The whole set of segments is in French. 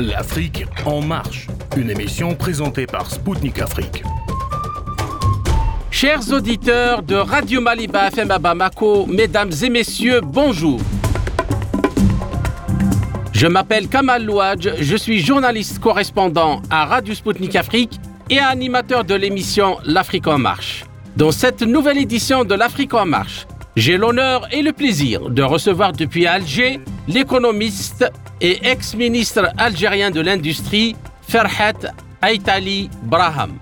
L'Afrique en marche, une émission présentée par Spoutnik Afrique. Chers auditeurs de Radio Maliba FM Bamako, mesdames et messieurs, bonjour. Je m'appelle Kamal Louadj, je suis journaliste correspondant à Radio Spoutnik Afrique et animateur de l'émission L'Afrique en marche. Dans cette nouvelle édition de l'Afrique en marche, j'ai l'honneur et le plaisir de recevoir depuis Alger l'économiste et ex-ministre algérien de l'Industrie, Ferhat Aitali Braham.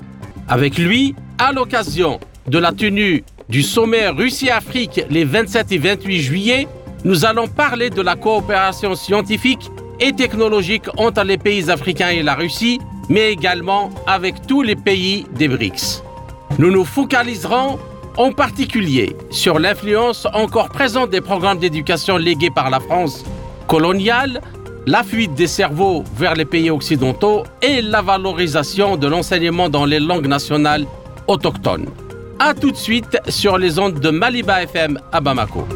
Avec lui, à l'occasion de la tenue du sommet Russie-Afrique les 27 et 28 juillet, nous allons parler de la coopération scientifique et technologique entre les pays africains et la Russie, mais également avec tous les pays des BRICS. Nous nous focaliserons en particulier sur l'influence encore présente des programmes d'éducation légués par la France coloniale, la fuite des cerveaux vers les pays occidentaux et la valorisation de l'enseignement dans les langues nationales autochtones. A tout de suite sur les ondes de Maliba FM à Bamako.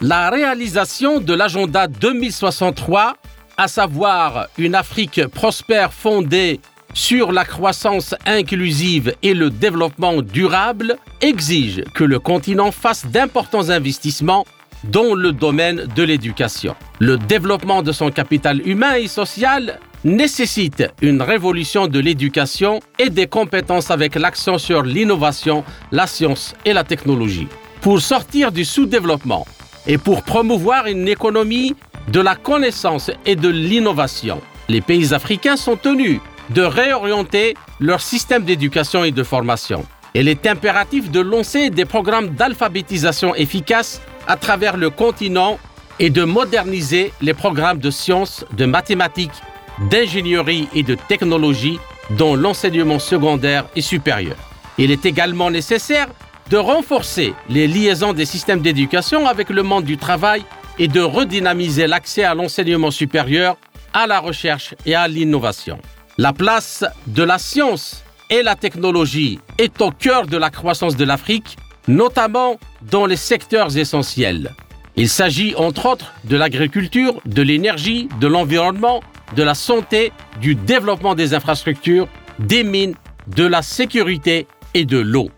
La réalisation de l'agenda 2063, à savoir une Afrique prospère fondée sur la croissance inclusive et le développement durable, exige que le continent fasse d'importants investissements dans le domaine de l'éducation. Le développement de son capital humain et social nécessite une révolution de l'éducation et des compétences avec l'accent sur l'innovation, la science et la technologie. Pour sortir du sous-développement et pour promouvoir une économie de la connaissance et de l'innovation, les pays africains sont tenus de réorienter leur système d'éducation et de formation. Il est impératif de lancer des programmes d'alphabétisation efficaces à travers le continent et de moderniser les programmes de sciences, de mathématiques, d'ingénierie et de technologie dans l'enseignement secondaire et supérieur. Il est également nécessaire de renforcer les liaisons des systèmes d'éducation avec le monde du travail et de redynamiser l'accès à l'enseignement supérieur, à la recherche et à l'innovation. La place de la science et la technologie est au cœur de la croissance de l'Afrique, notamment dans les secteurs essentiels. Il s'agit entre autres de l'agriculture, de l'énergie, de l'environnement, de la santé, du développement des infrastructures, des mines, de la sécurité et de l'eau.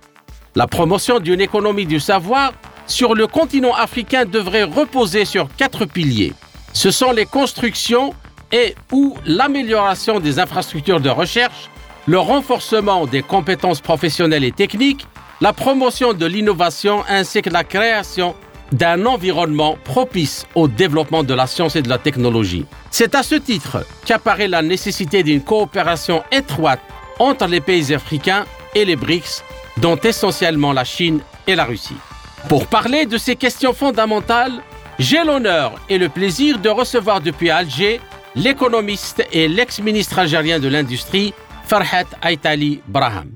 La promotion d'une économie du savoir sur le continent africain devrait reposer sur quatre piliers. Ce sont les constructions et ou l'amélioration des infrastructures de recherche, le renforcement des compétences professionnelles et techniques, la promotion de l'innovation ainsi que la création d'un environnement propice au développement de la science et de la technologie. C'est à ce titre qu'apparaît la nécessité d'une coopération étroite entre les pays africains et les BRICS, dont essentiellement la Chine et la Russie. Pour parler de ces questions fondamentales, j'ai l'honneur et le plaisir de recevoir depuis Alger l'économiste et l'ex-ministre algérien de l'Industrie, Farhat Aitali Braham.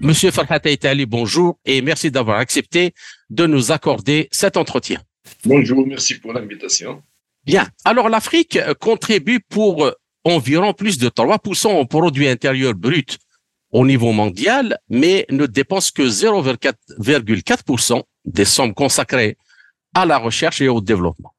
Monsieur Farhat Aitali, bonjour et merci d'avoir accepté de nous accorder cet entretien. Bonjour, merci pour l'invitation. Bien. Alors, l'Afrique contribue pour environ plus de 3% au produit intérieur brut au niveau mondial, mais ne dépense que 0,4% des sommes consacrées à la recherche et au développement.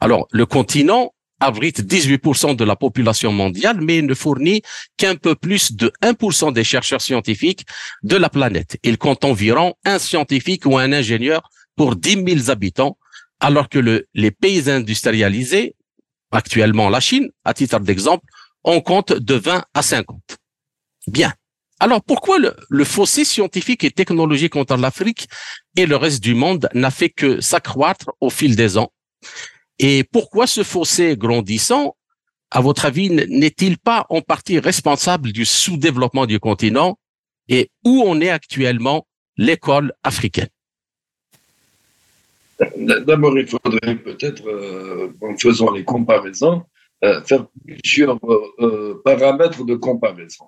Alors, le continent abrite 18% de la population mondiale, mais ne fournit qu'un peu plus de 1% des chercheurs scientifiques de la planète. Il compte environ un scientifique ou un ingénieur pour 10 000 habitants, alors que le, les pays industrialisés, actuellement la Chine, à titre d'exemple, on compte de 20 à 50. Bien. Alors pourquoi le, fossé scientifique et technologique entre l'Afrique et le reste du monde n'a fait que s'accroître au fil des ans? Et pourquoi ce fossé grandissant, à votre avis, n'est-il pas en partie responsable du sous-développement du continent et où on est actuellement l'école africaine? D'abord, il faudrait peut-être, euh, en faisant les comparaisons, euh, faire plusieurs euh, paramètres de comparaison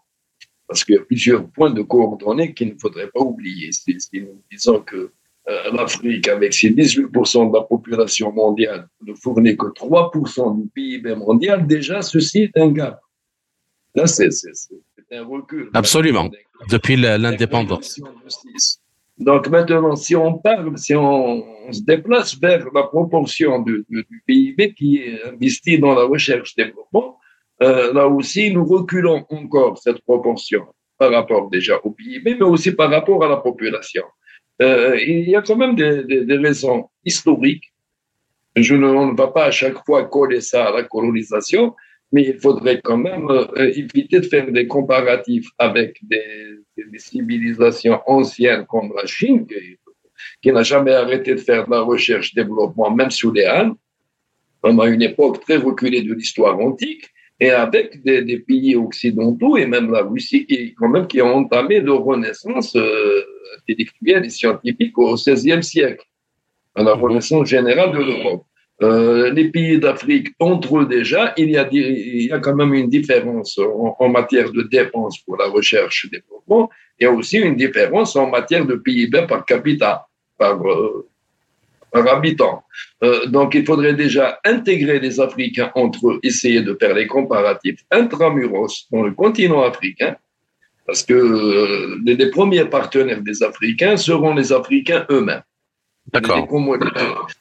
parce qu'il y a plusieurs points de coordonnées qu'il ne faudrait pas oublier. Si nous disons que euh, l'Afrique, avec ses 18% de la population mondiale, ne fournit que 3% du PIB mondial, déjà, ceci est un gap. Là, c'est un recul. Absolument, depuis l'indépendance. Donc maintenant, si on parle, si on, se déplace vers la proportion du, PIB qui est investi dans la recherche-développement, euh, là aussi, nous reculons encore cette proportion par rapport déjà au PIB, mais aussi par rapport à la population. Euh, il y a quand même des, des, raisons historiques. Je ne, on ne va pas à chaque fois coller ça à la colonisation, mais il faudrait quand même euh, éviter de faire des comparatifs avec des, civilisations anciennes comme la Chine, qui, n'a jamais arrêté de faire de la recherche-développement, même sous les Han, pendant une époque très reculée de l'histoire antique, et avec des, pays occidentaux et même la Russie qui, quand même, qui ont entamé leur renaissance euh, intellectuelle et scientifique au XVIe siècle, à la renaissance générale de l'Europe. Euh, les pays d'Afrique, entre eux déjà, il y, a, il y a quand même une différence en, matière de dépenses pour la recherche et développement. Il y a aussi une différence en matière de PIB par capita, par, euh, par habitant. Euh, donc, il faudrait déjà intégrer les Africains entre eux, essayer de faire les comparatifs intramuros dans le continent africain, parce que les, les premiers partenaires des Africains seront les Africains eux-mêmes.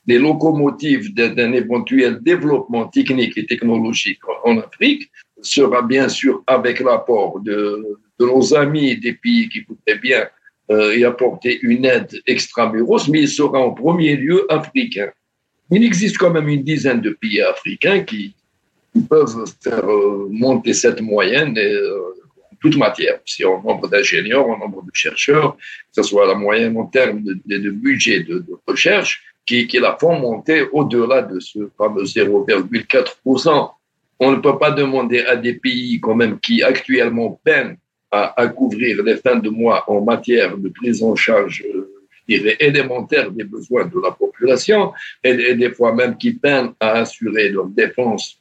Des, locomotives d'un éventuel développement technique et technologique en Afrique sera bien sûr avec l'apport de, nos amis des pays qui voudraient bien euh, y apporter une aide extramuros, mais il sera en premier lieu africain. Il existe quand même une dizaine de pays africains qui, peuvent faire euh, monter cette moyenne et, euh, toute matière, si en nombre d'ingénieurs, en nombre de chercheurs, que ce soit la moyenne en termes de, budget de, recherche, qui, qui la font monter au-delà de ce fameux 0,4%. On ne peut pas demander à des pays quand même qui actuellement peinent à, couvrir les fins de mois en matière de prise en charge je dirais, élémentaire des besoins de la population et, des fois même qui peinent à assurer leurs dépenses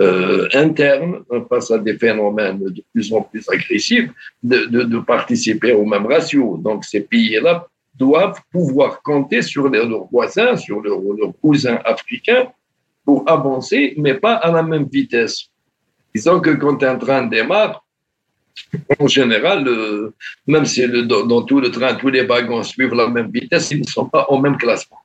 euh, interne face à des phénomènes de plus en plus agressifs de, participer au même ratio. Donc ces pays-là doivent pouvoir compter sur leurs voisins, sur leurs, cousins africains pour avancer, mais pas à la même vitesse. Disons que quand un train démarre, en général, euh, même si le, dans, tout le train, tous les wagons suivent la même vitesse, ils ne sont pas au même classement.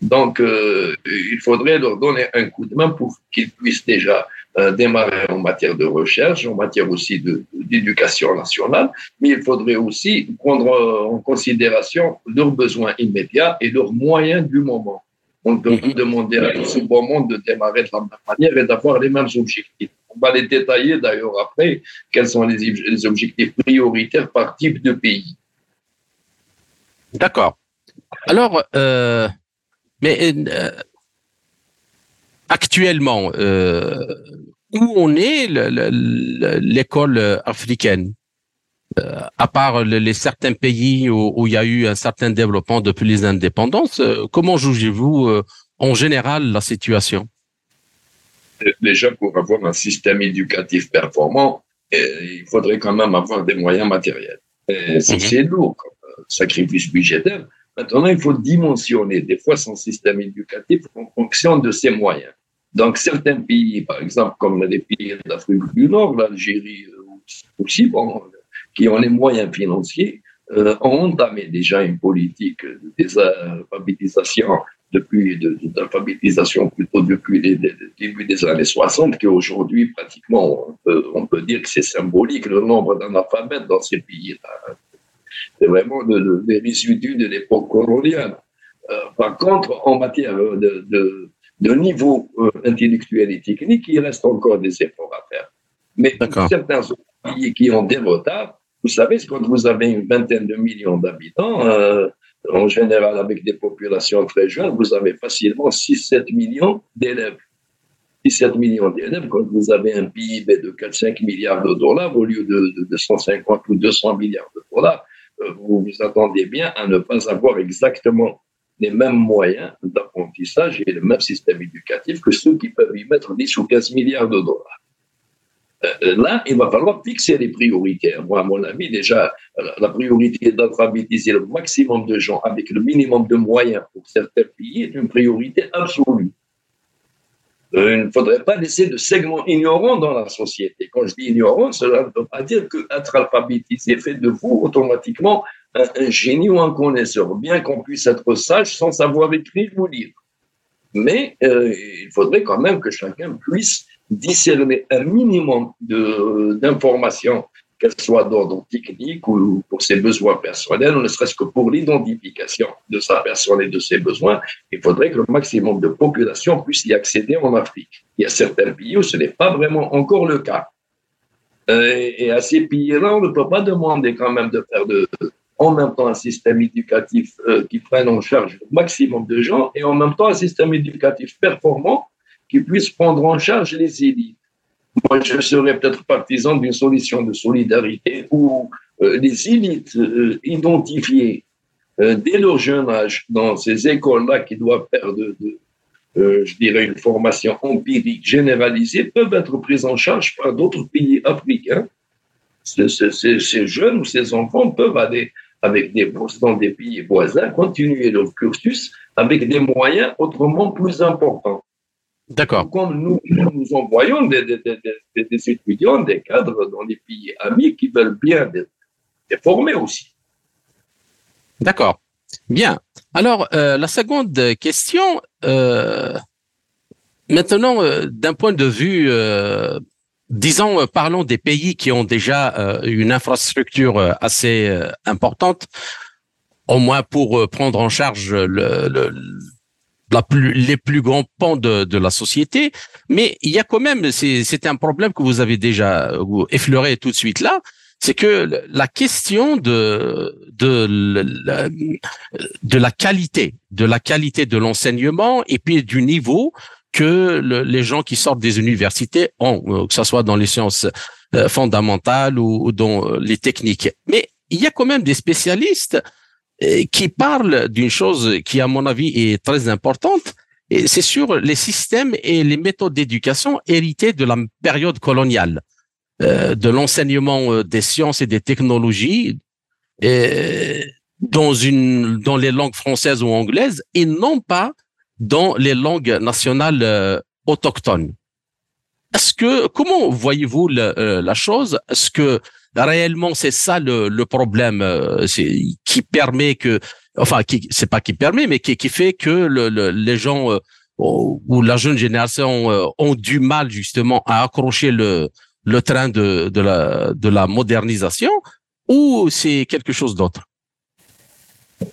Donc, euh, il faudrait leur donner un coup de main pour qu'ils puissent déjà euh, démarrer en matière de recherche, en matière aussi d'éducation nationale, mais il faudrait aussi prendre en considération leurs besoins immédiats et leurs moyens du moment. On ne peut plus mhm. demander à ce bon monde de démarrer de la même manière et d'avoir les mêmes objectifs. Va les détailler d'ailleurs après, quels sont les, objectifs prioritaires par type de pays. D'accord. Alors, euh, mais euh, actuellement, euh, où on est l'école africaine? À part les certains pays où, il y a eu un certain développement depuis les indépendances, comment jugez-vous en général la situation? Déjà, pour avoir un système éducatif performant, il faudrait quand même avoir des moyens matériels. Mhm. C'est lourd comme sacrifice budgétaire. Maintenant, il faut dimensionner des fois son système éducatif en fonction de ses moyens. Donc, certains pays, par exemple, comme les pays d'Afrique du Nord, l'Algérie euh, aussi, bon, qui ont les moyens financiers, euh, ont entamé déjà une politique d'alphabétisation depuis de, d'alphabétisation plutôt depuis le début des années 60, qu'aujourd'hui, pratiquement, on peut, on peut dire que c'est symbolique le nombre d'analphabètes dans ces pays-là c'est vraiment des résidus de l'époque coloniale. Euh, par contre, en matière de, de, niveau euh, intellectuel et technique, il reste encore des efforts à faire. Mais certains pays qui ont des retards, vous savez, quand vous avez une vingtaine de millions d'habitants, euh, en général avec des populations très jeunes, vous avez facilement 6-7 millions d'élèves. 17 millions d'élèves, quand vous avez un PIB de 4-5 milliards de dollars au lieu de, de, 150 ou 200 milliards de dollars, vous vous attendez bien à ne pas avoir exactement les mêmes moyens d'apprentissage et le même système éducatif que ceux qui peuvent y mettre 10 ou 15 milliards de dollars. Euh, là, il va falloir fixer les priorités. Moi, à mon avis, déjà, la priorité d'alphabétiser le maximum de gens avec le minimum de moyens pour certains pays est une priorité absolue. Euh, il ne faudrait pas laisser de segments ignorants dans la société. Quand je dis ignorant, cela ne veut pas dire qu'être alphabétisé fait de vous automatiquement un, génie ou un connaisseur, bien qu'on puisse être sage sans savoir écrire ou lire. Mais euh, il faudrait quand même que chacun puisse discerner un minimum d'informations qu'elle soit d'ordre technique ou pour ses besoins personnels, ne serait-ce que pour l'identification de sa personne et de ses besoins, il faudrait que le maximum de population puisse y accéder en Afrique. Il y a certains pays où ce n'est pas vraiment encore le cas. Et à ces pays-là, on ne peut pas demander quand même de faire en même temps un système éducatif euh, qui prenne en charge le maximum de gens et en même temps un système éducatif performant qui puisse prendre en charge les élites. Moi, je serais peut-être partisan d'une solution de solidarité où euh, les élites euh, identifiées euh, dès leur jeune âge dans ces écoles-là qui doivent faire je dirais, une formation empirique généralisée peuvent être prises en charge par d'autres pays africains. Ces, jeunes ou ces enfants peuvent aller avec des bourses dans des pays voisins, continuer leur cursus avec des moyens autrement plus importants. D'accord. Comme nous, nous envoyons des, des, des, des, étudiants, des cadres dans les pays amis qui veulent bien les former aussi. D'accord. Bien. Alors, euh, la seconde question, euh, maintenant, euh, d'un point de vue, disons, parlons des pays qui ont déjà une infrastructure assez importante, au moins pour prendre en charge le, le la plus, les plus grands pans de, de, la société. Mais il y a quand même, c'est un problème que vous avez déjà effleuré tout de suite là, c'est que la question de de de la qualité, de la qualité de l'enseignement et puis du niveau que les gens qui sortent des universités ont, euh, que ce soit dans les sciences euh, fondamentales ou, dans euh, les techniques. Mais il y a quand même des spécialistes qui parle d'une chose qui, à mon avis, est très importante, c'est sur les systèmes et les méthodes d'éducation héritées de la période coloniale, euh, de l'enseignement euh, des sciences et des technologies dans une dans les langues françaises ou anglaises et non pas dans les langues nationales euh, autochtones. Est-ce que comment voyez-vous la chose? Est-ce que réellement c'est ça le, problème euh, qui permet que enfin qui c'est pas qui permet mais qui, fait que le, le, les gens euh, ou la jeune génération euh, ont du mal justement à accrocher le train de la de la modernisation ou c'est quelque chose d'autre?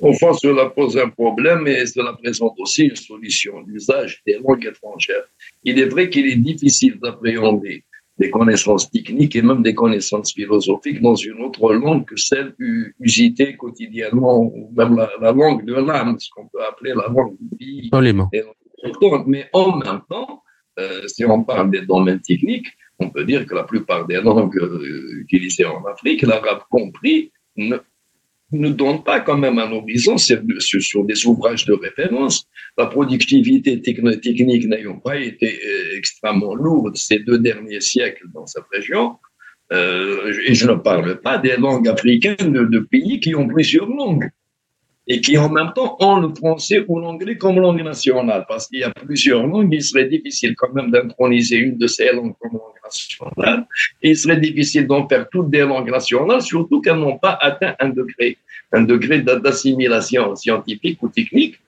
Au fond, cela pose un problème et cela présente aussi une solution, l'usage des langues étrangères. Il est vrai qu'il est difficile d'appréhender des connaissances techniques et même des connaissances philosophiques dans une autre langue que celle usitée quotidiennement, ou même la, langue de l'âme, ce qu'on peut appeler la langue du pays. Mais en même temps, euh, si on parle des domaines techniques, on peut dire que la plupart des langues euh, utilisées en Afrique, l'arabe compris, ne, ne donne pas quand même un horizon sur, des ouvrages de référence. La productivité technique n'ayant pas été euh, extrêmement lourde ces deux derniers siècles dans cette région, euh, et je ne parle pas des langues africaines de, pays qui ont plusieurs langues et qui en même temps ont le français ou l'anglais comme langue nationale, parce qu'il y a plusieurs langues, il serait difficile quand même d'introniser une de ces langues comme langue nationale, et il serait difficile d'en faire toutes des langues nationales, surtout qu'elles n'ont pas atteint un degré, un degré d'assimilation scientifique ou technique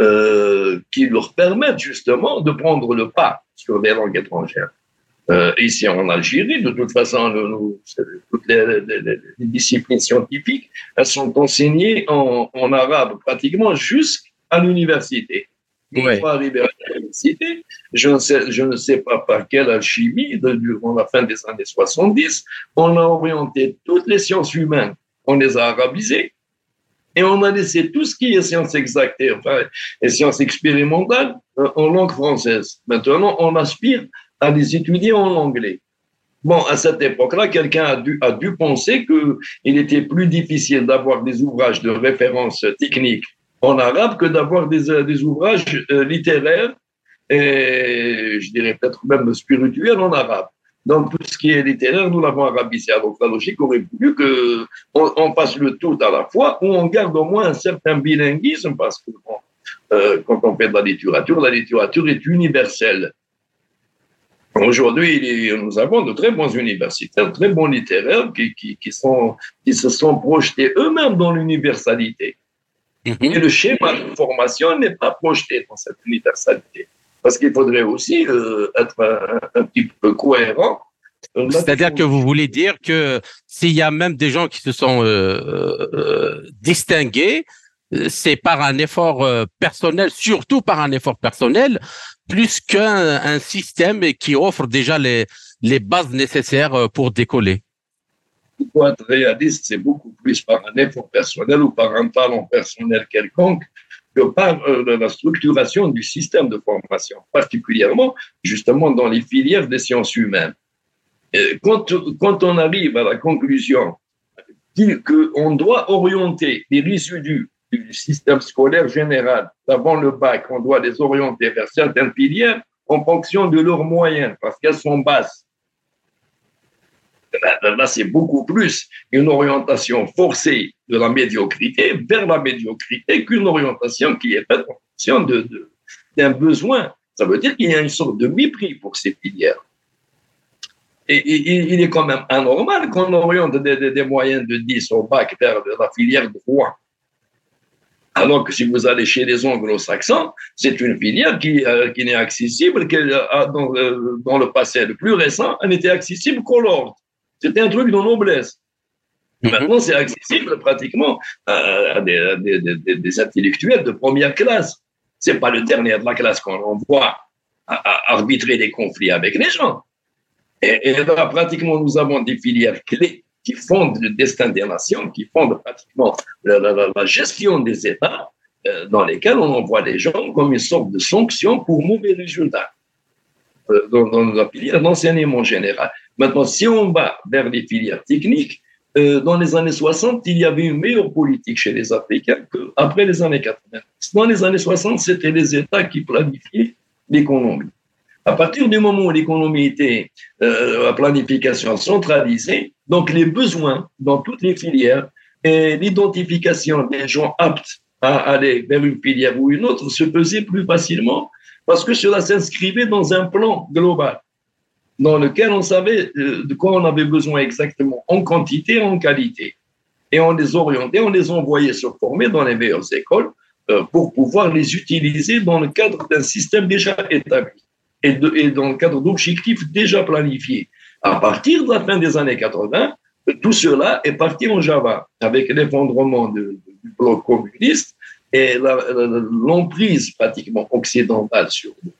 euh, qui leur permette justement de prendre le pas sur des langues étrangères. Euh, ici en Algérie, de toute façon, toutes les, disciplines scientifiques, elles sont enseignées en, en arabe pratiquement jusqu'à l'université. Fois arrivé à l'université, je ne sais, je ne sais pas par quelle alchimie, de, durant la fin des années 70, on a orienté toutes les sciences humaines, on les a arabisées, et on a laissé tout ce qui est sciences exactes enfin, et sciences expérimentales euh, en langue française. Maintenant, on aspire à les étudier en anglais. Bon, à cette époque-là, quelqu'un a dû, a dû penser qu'il était plus difficile d'avoir des ouvrages de référence technique en arabe que d'avoir des, euh, des, ouvrages euh, littéraires et je dirais peut-être même spirituels en arabe. Donc, tout ce qui est littéraire, nous l'avons arabisé. Donc, la logique aurait voulu qu'on on passe le tout à la fois ou on garde au moins un certain bilinguisme parce que euh, quand on fait de la littérature, la littérature est universelle. Aujourd'hui, nous avons de très bons universitaires, de très bons littéraires qui, qui, qui, sont, qui se sont projetés eux-mêmes dans l'universalité. Mhm. Et le schéma de formation n'est pas projeté dans cette universalité. Parce qu'il faudrait aussi euh, être un, petit peu cohérent. C'est-à-dire que vous voulez dire que s'il y a même des gens qui se sont euh, euh, distingués, c'est par un effort personnel, surtout par un effort personnel, plus qu'un système qui offre déjà les, bases nécessaires pour décoller. Pour être réaliste, c'est beaucoup plus par un effort personnel ou par un talent personnel quelconque que par euh, la structuration du système de formation, particulièrement justement dans les filières des sciences humaines. quand, quand on arrive à la conclusion qu'on doit orienter les résidus du système scolaire général, avant le bac, on doit les orienter vers certaines filières en fonction de leurs moyens, parce qu'elles sont basses. Là, c'est beaucoup plus une orientation forcée de la médiocrité vers la médiocrité qu'une orientation qui est faite en fonction d'un besoin. Ça veut dire qu'il y a une sorte de mépris pour ces filières. Et, il est quand même anormal qu'on oriente des, des, moyens de 10 au bac vers la filière droit. Alors que si vous allez chez les anglo-saxons, c'est une filière qui, euh, qui n'est accessible que euh, dans, euh, dans, le passé le plus récent, elle n'était accessible qu'au Lord. C'était un truc de noblesse. Mhm. Maintenant, c'est accessible pratiquement à, des, des, des, intellectuels de première classe. C'est pas le dernier de la classe qu'on envoie à, arbitrer des conflits avec les gens. Et, et là, pratiquement, nous avons des filières clés qui fondent le destin des nations, qui fondent pratiquement la, gestion des États, euh, dans lesquels on envoie les gens comme une sorte de sanction pour mauvais résultats euh, dans, dans, la filière d'enseignement général. Maintenant, si on va vers les filières techniques, euh, dans les années 60, il y avait une meilleure politique chez les Africains qu'après les années 80. Dans les années 60, c'était les États qui planifiaient l'économie. À partir du moment où l'économie était euh, à planification centralisée, donc les besoins dans toutes les filières et l'identification des gens aptes à aller vers une filière ou une autre se faisait plus facilement parce que cela s'inscrivait dans un plan global dans lequel on savait euh, de quoi on avait besoin exactement en quantité et en qualité. Et on les orientait, on les envoyait se former dans les meilleures écoles euh, pour pouvoir les utiliser dans le cadre d'un système déjà établi et, dans le cadre d'objectifs déjà planifiés. À partir de la fin des années 80, tout cela est parti en Java avec l'effondrement du bloc communiste et l'emprise pratiquement occidentale sur le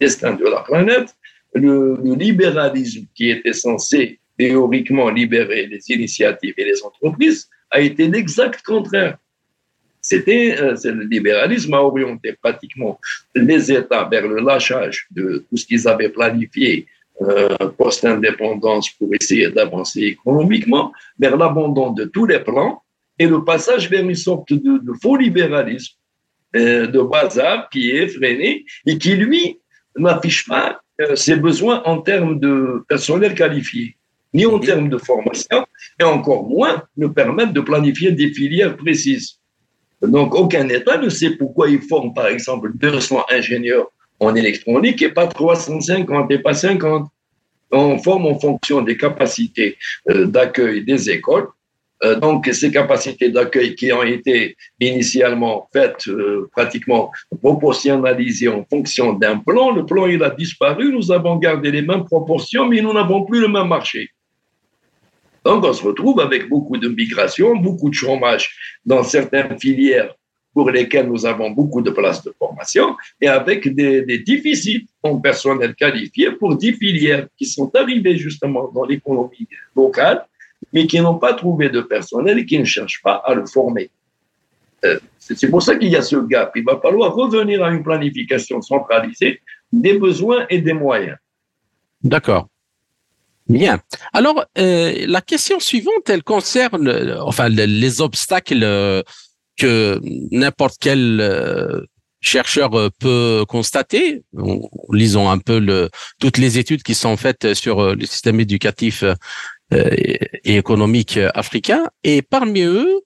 destin de la planète, le, libéralisme qui était censé théoriquement libérer les initiatives et les entreprises a été l'exact contraire. C'était euh, le libéralisme a orienté pratiquement les États vers le lâchage de tout ce qu'ils avaient planifié euh, post-indépendance pour essayer d'avancer économiquement, vers l'abandon de tous les plans et le passage vers une sorte de, faux libéralisme euh, de bazar qui est freiné et qui, lui, n'affiche pas ses besoins en termes de personnel qualifié, ni en termes de formation, et encore moins ne permettre de planifier des filières précises. Donc, aucun État ne sait pourquoi il forme, par exemple, 200 ingénieurs en électronique et pas 350 et pas 50. On forme en fonction des capacités euh, d'accueil des écoles. Euh, donc, ces capacités d'accueil qui ont été initialement faites, euh, pratiquement proportionnalisées en fonction d'un plan, le plan il a disparu, nous avons gardé les mêmes proportions, mais nous n'avons plus le même marché. Donc, on se retrouve avec beaucoup de migration, beaucoup de chômage dans certaines filières pour lesquelles nous avons beaucoup de places de formation et avec des, déficits en personnel qualifié pour dix filières qui sont arrivées justement dans l'économie locale, mais qui n'ont pas trouvé de personnel et qui ne cherchent pas à le former. Euh, c'est pour ça qu'il y a ce gap. Il va falloir revenir à une planification centralisée des besoins et des moyens. D'accord. Bien. Alors, euh, la question suivante, elle concerne, euh, enfin, les, obstacles euh, que n'importe quel chercheur peut constater. lisons un peu le, toutes les études qui sont faites sur le système éducatif et économique africain. Et parmi eux,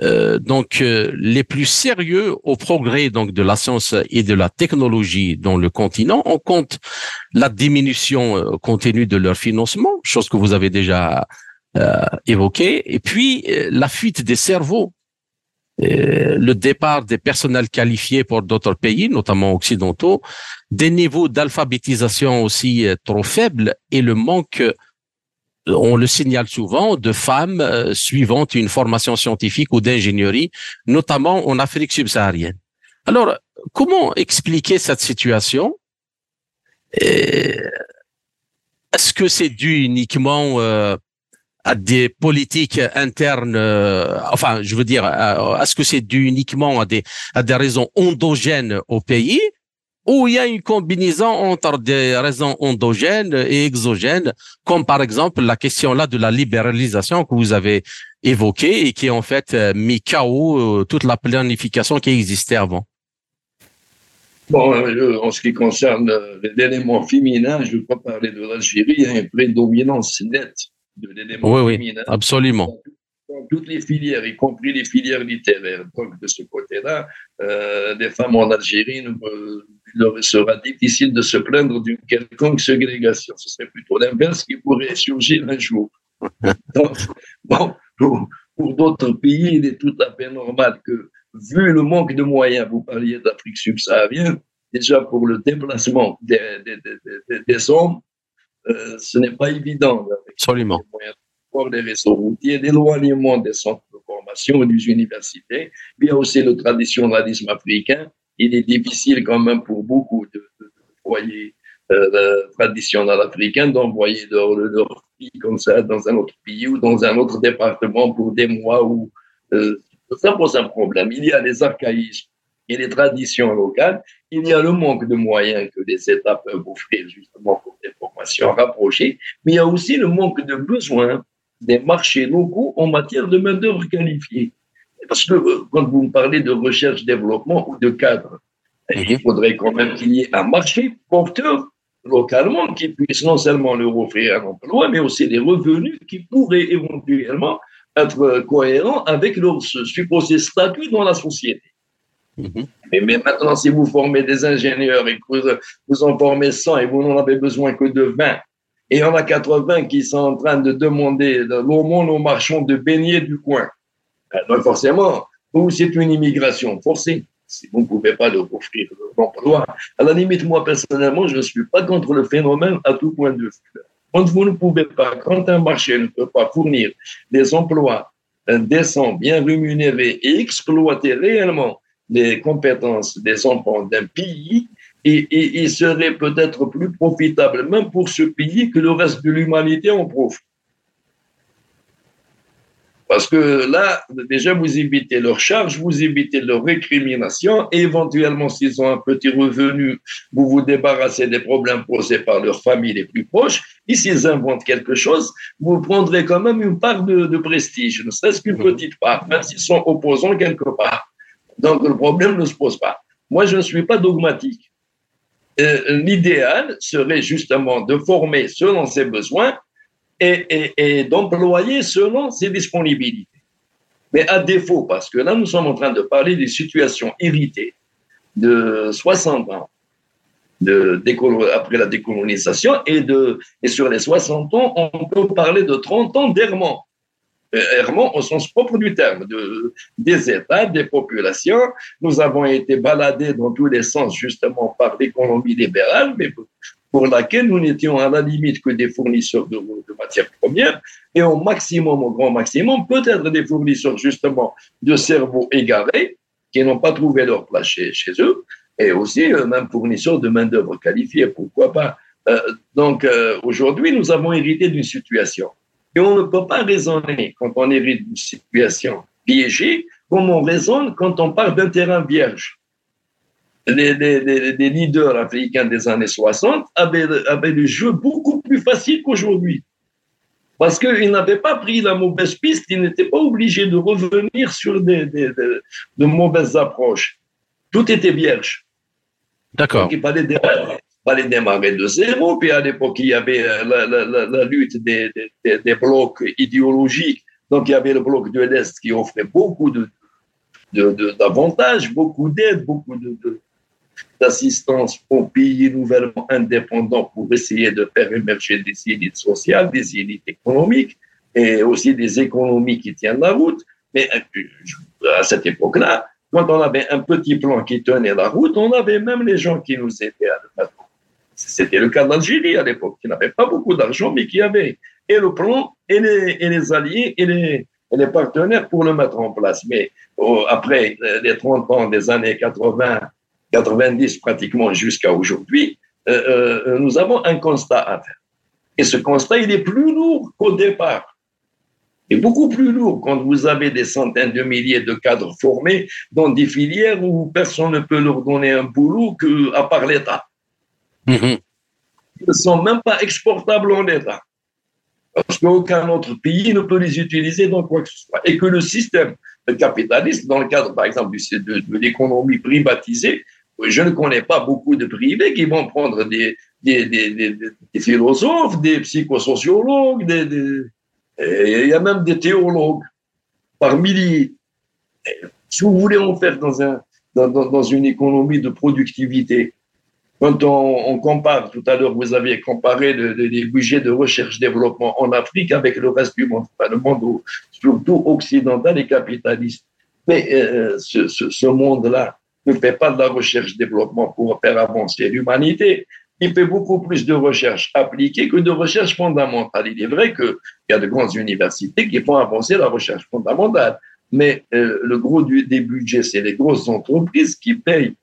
euh, donc euh, les plus sérieux au progrès donc de la science et de la technologie dans le continent. On compte la diminution euh, continue de leur financement, chose que vous avez déjà euh, évoquée, et puis la fuite des cerveaux, le départ des personnels qualifiés pour d'autres pays, notamment occidentaux, des niveaux d'alphabétisation aussi trop faibles et le manque on le signale souvent, de femmes euh, suivant une formation scientifique ou d'ingénierie, notamment en Afrique subsaharienne. Alors, comment expliquer cette situation? Est-ce que c'est dû uniquement euh, à des politiques internes, euh, enfin, je veux dire, est-ce que c'est dû uniquement à des, à des raisons endogènes au pays? Où il y a une combinaison entre des raisons endogènes et exogènes, comme par exemple la question là de la libéralisation que vous avez évoquée et qui en fait euh, mis KO euh, toute la planification qui existait avant. Bon, euh, en ce qui concerne l'élément féminin, je ne veux pas parler de l'Algérie, il y a une prédominance nette de l'élément oui, féminin. Oui, absolument toutes les filières, y compris les filières littéraires. Donc, de ce côté-là, euh, les femmes en Algérie, il leur sera difficile de se plaindre d'une quelconque ségrégation. Ce serait plutôt l'inverse qui pourrait surgir un jour. Donc, bon, pour, d'autres pays, il est tout à fait normal que, vu le manque de moyens, vous parliez d'Afrique subsaharienne, déjà pour le déplacement des, des, hommes, euh, ce n'est pas évident. Absolument des réseaux routiers, l'éloignement des centres de formation et des universités. Il y a aussi le traditionnalisme africain. Il est difficile quand même pour beaucoup de, foyers euh, traditionnels africains d'envoyer leur, filles comme ça dans un autre pays ou dans un autre département pour des mois. Ou, euh, ça pose un problème. Il y a les archaïsmes et les traditions locales. Il y a le manque de moyens que les États peuvent offrir justement pour des formations rapprochées. Mais il y a aussi le manque de besoins des marchés locaux en matière de main-d'œuvre qualifiée. Parce que euh, quand vous me parlez de recherche-développement ou de cadre, mhm. il faudrait quand même qu'il y ait un marché porteur localement qui puisse non seulement leur offrir un emploi, mais aussi des revenus qui pourraient éventuellement être cohérents avec leur supposé statut dans la société. Mhm. Mais, maintenant, si vous formez des ingénieurs et que vous, vous en formez 100 et vous n'en avez besoin que de 20, et en a 80 qui sont en train de demander l'aumône aux marchands de beignets du coin. Donc ben, forcément, vous, c'est une immigration forcée. Si vous ne pouvez pas leur offrir l'emploi. À la limite, moi, personnellement, je ne suis pas contre le phénomène à tout point de vue. Quand vous ne pouvez pas, quand un marché ne peut pas fournir des emplois décents, bien rémunérés et exploiter réellement les compétences des enfants d'un pays, et, il serait peut-être plus profitable, même pour ce pays, que le reste de l'humanité en profite. Parce que là, déjà, vous évitez leurs charges, vous évitez leurs récriminations, et éventuellement, s'ils ont un petit revenu, vous vous débarrassez des problèmes posés par leurs familles les plus proches. Et s'ils inventent quelque chose, vous prendrez quand même une part de, de prestige, ne serait-ce qu'une mmh. petite part, même s'ils sont opposants quelque part. Donc, le problème ne se pose pas. Moi, je ne suis pas dogmatique. Euh, l'idéal serait justement de former selon ses besoins et, d'employer selon ses disponibilités. Mais à défaut, parce que là, nous sommes en train de parler des situations héritées de 60 ans de après la décolonisation et, sur les 60 ans, on peut parler de 30 ans d'errement. Errement au sens propre du terme, de, des États, des populations. Nous avons été baladés dans tous les sens justement par l'économie libérale, mais pour laquelle nous n'étions à la limite que des fournisseurs de, matières premières et au maximum, au grand maximum, peut-être des fournisseurs justement de cerveaux égarés qui n'ont pas trouvé leur place chez, eux et aussi euh, même fournisseurs de main-d'œuvre qualifiée, pourquoi pas. Euh, donc euh, aujourd'hui, nous avons hérité d'une situation et on ne peut pas raisonner quand on hérite d'une situation piégée comme on raisonne quand on parle d'un terrain vierge. Les, leaders africains des années 60 avaient, avaient le jeu beaucoup plus facile qu'aujourd'hui. Parce qu'ils n'avaient pas pris la mauvaise piste, ils n'étaient pas obligés de revenir sur des, de mauvaises approches. Tout était vierge. D'accord. il fallait fallait démarrer de zéro. Puis à l'époque, il y avait la, lutte des, blocs idéologiques Donc, il y avait le bloc de l'Est qui offrait beaucoup de, d'avantages, beaucoup d'aide, beaucoup de, d'assistance aux pays nouvellement indépendants pour essayer de faire émerger des élites sociales, des élites économiques et aussi des économies qui tiennent la route. Mais euh, à cette époque-là, quand on avait un petit plan qui tenait la route, on avait même les gens qui nous aidaient à le mettre. C'était le cas d'Algérie à l'époque, qui n'avait pas beaucoup d'argent, mais qui avait et le plan, et les, et alliés, et les, et partenaires pour le mettre en place. Mais oh, après euh, les 30 ans des années 80, 90 pratiquement jusqu'à aujourd'hui, euh, euh, nous avons un constat à faire. Et ce constat, il est plus lourd qu'au départ. Est beaucoup plus lourd quand vous avez des centaines de milliers de cadres formés dans des filières où personne ne peut leur donner un boulot que, à part l'État. Ils ne sont même pas exportables en État. Parce qu'aucun autre pays ne peut les utiliser dans quoi que ce soit. Et que le système capitaliste, dans le cadre, par exemple, de, l'économie privatisée, je ne connais pas beaucoup de privés qui vont prendre des, des, des, des philosophes, des psychosociologues, il y a même des théologues par milliers. Si vous voulez en faire dans, un, dans, dans une économie de productivité, quand on, compare, tout à l'heure, vous aviez comparé les budgets de recherche-développement en Afrique avec le reste du monde, le monde surtout occidental et capitaliste. Mais euh, ce, ce monde-là, ne fait pas de la recherche-développement pour faire avancer l'humanité. Il fait beaucoup plus de recherche appliquée que de recherche fondamentale. Il est vrai qu'il y a de grandes universités qui font avancer la recherche fondamentale, mais euh, le gros des budgets, c'est les grosses entreprises qui payent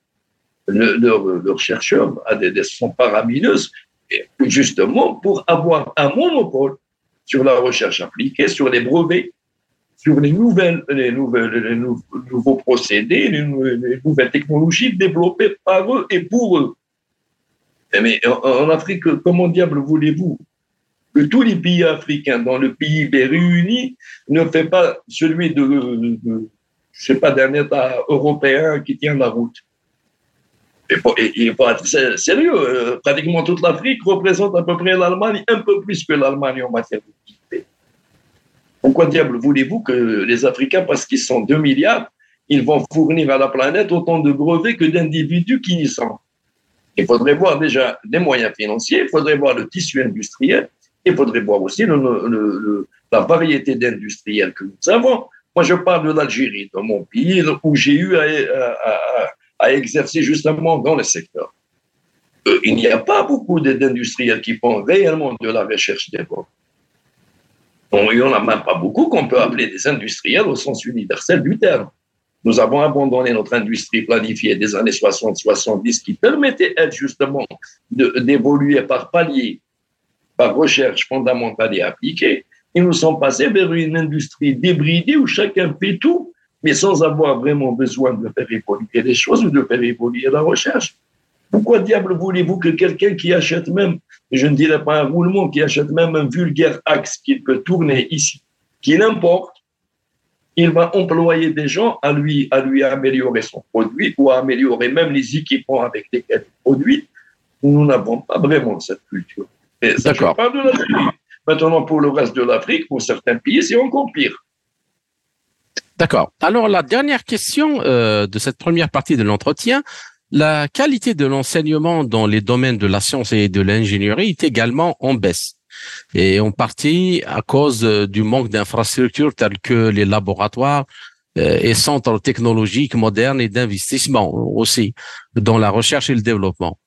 leurs chercheurs à des, sommes paramineuses, justement pour avoir un monopole sur la recherche appliquée, sur les brevets, sur les nouvelles, les nouvelles, les nouveaux procédés, les, nouvelles technologies développées par eux et pour eux. Mais en, Afrique, comment diable voulez-vous que tous les pays africains, dans le PIB réuni, ne fait pas celui de, de pas, d'un État européen qui tient la route? Il faut être sérieux. Euh, pratiquement toute l'Afrique représente à peu près l'Allemagne, un peu plus que l'Allemagne en matière de pourquoi diable voulez-vous que les Africains, parce qu'ils sont 2 milliards, ils vont fournir à la planète autant de brevets que d'individus qui y sont? Il faudrait voir déjà des moyens financiers, il faudrait voir le tissu industriel, il faudrait voir aussi la variété d'industriels que nous avons. Moi, je parle de l'Algérie, de mon pays, où j'ai eu à, exercer justement dans le secteur. Euh, il n'y a pas beaucoup d'industriels qui font réellement de la recherche développement il n'y en a même pas beaucoup qu'on peut appeler des industriels au sens universel du terme. Nous avons abandonné notre industrie planifiée des années 60-70 qui permettait elle justement d'évoluer par palier, par recherche fondamentale et appliquée. Et nous sommes passés vers une industrie débridée où chacun fait tout, mais sans avoir vraiment besoin de faire évoluer les choses ou de faire évoluer la recherche. Pourquoi diable voulez-vous que quelqu'un qui achète même je ne dirais pas un roulement, qui achète même un vulgaire axe qu'il peut tourner ici, qu'il importe, il va employer des gens à lui, à lui améliorer son produit ou à améliorer même les équipements avec lesquels il produit. Nous n'avons pas vraiment cette culture. D'accord. Maintenant, pour le reste de l'Afrique, pour certains pays, c'est encore pire. D'accord. Alors, la dernière question euh, de cette première partie de l'entretien, la qualité de l'enseignement dans les domaines de la science et de l'ingénierie est également en baisse. Et en partie à cause euh, du manque d'infrastructures telles que les laboratoires euh, et centres technologiques modernes et d'investissement aussi dans la recherche et le développement.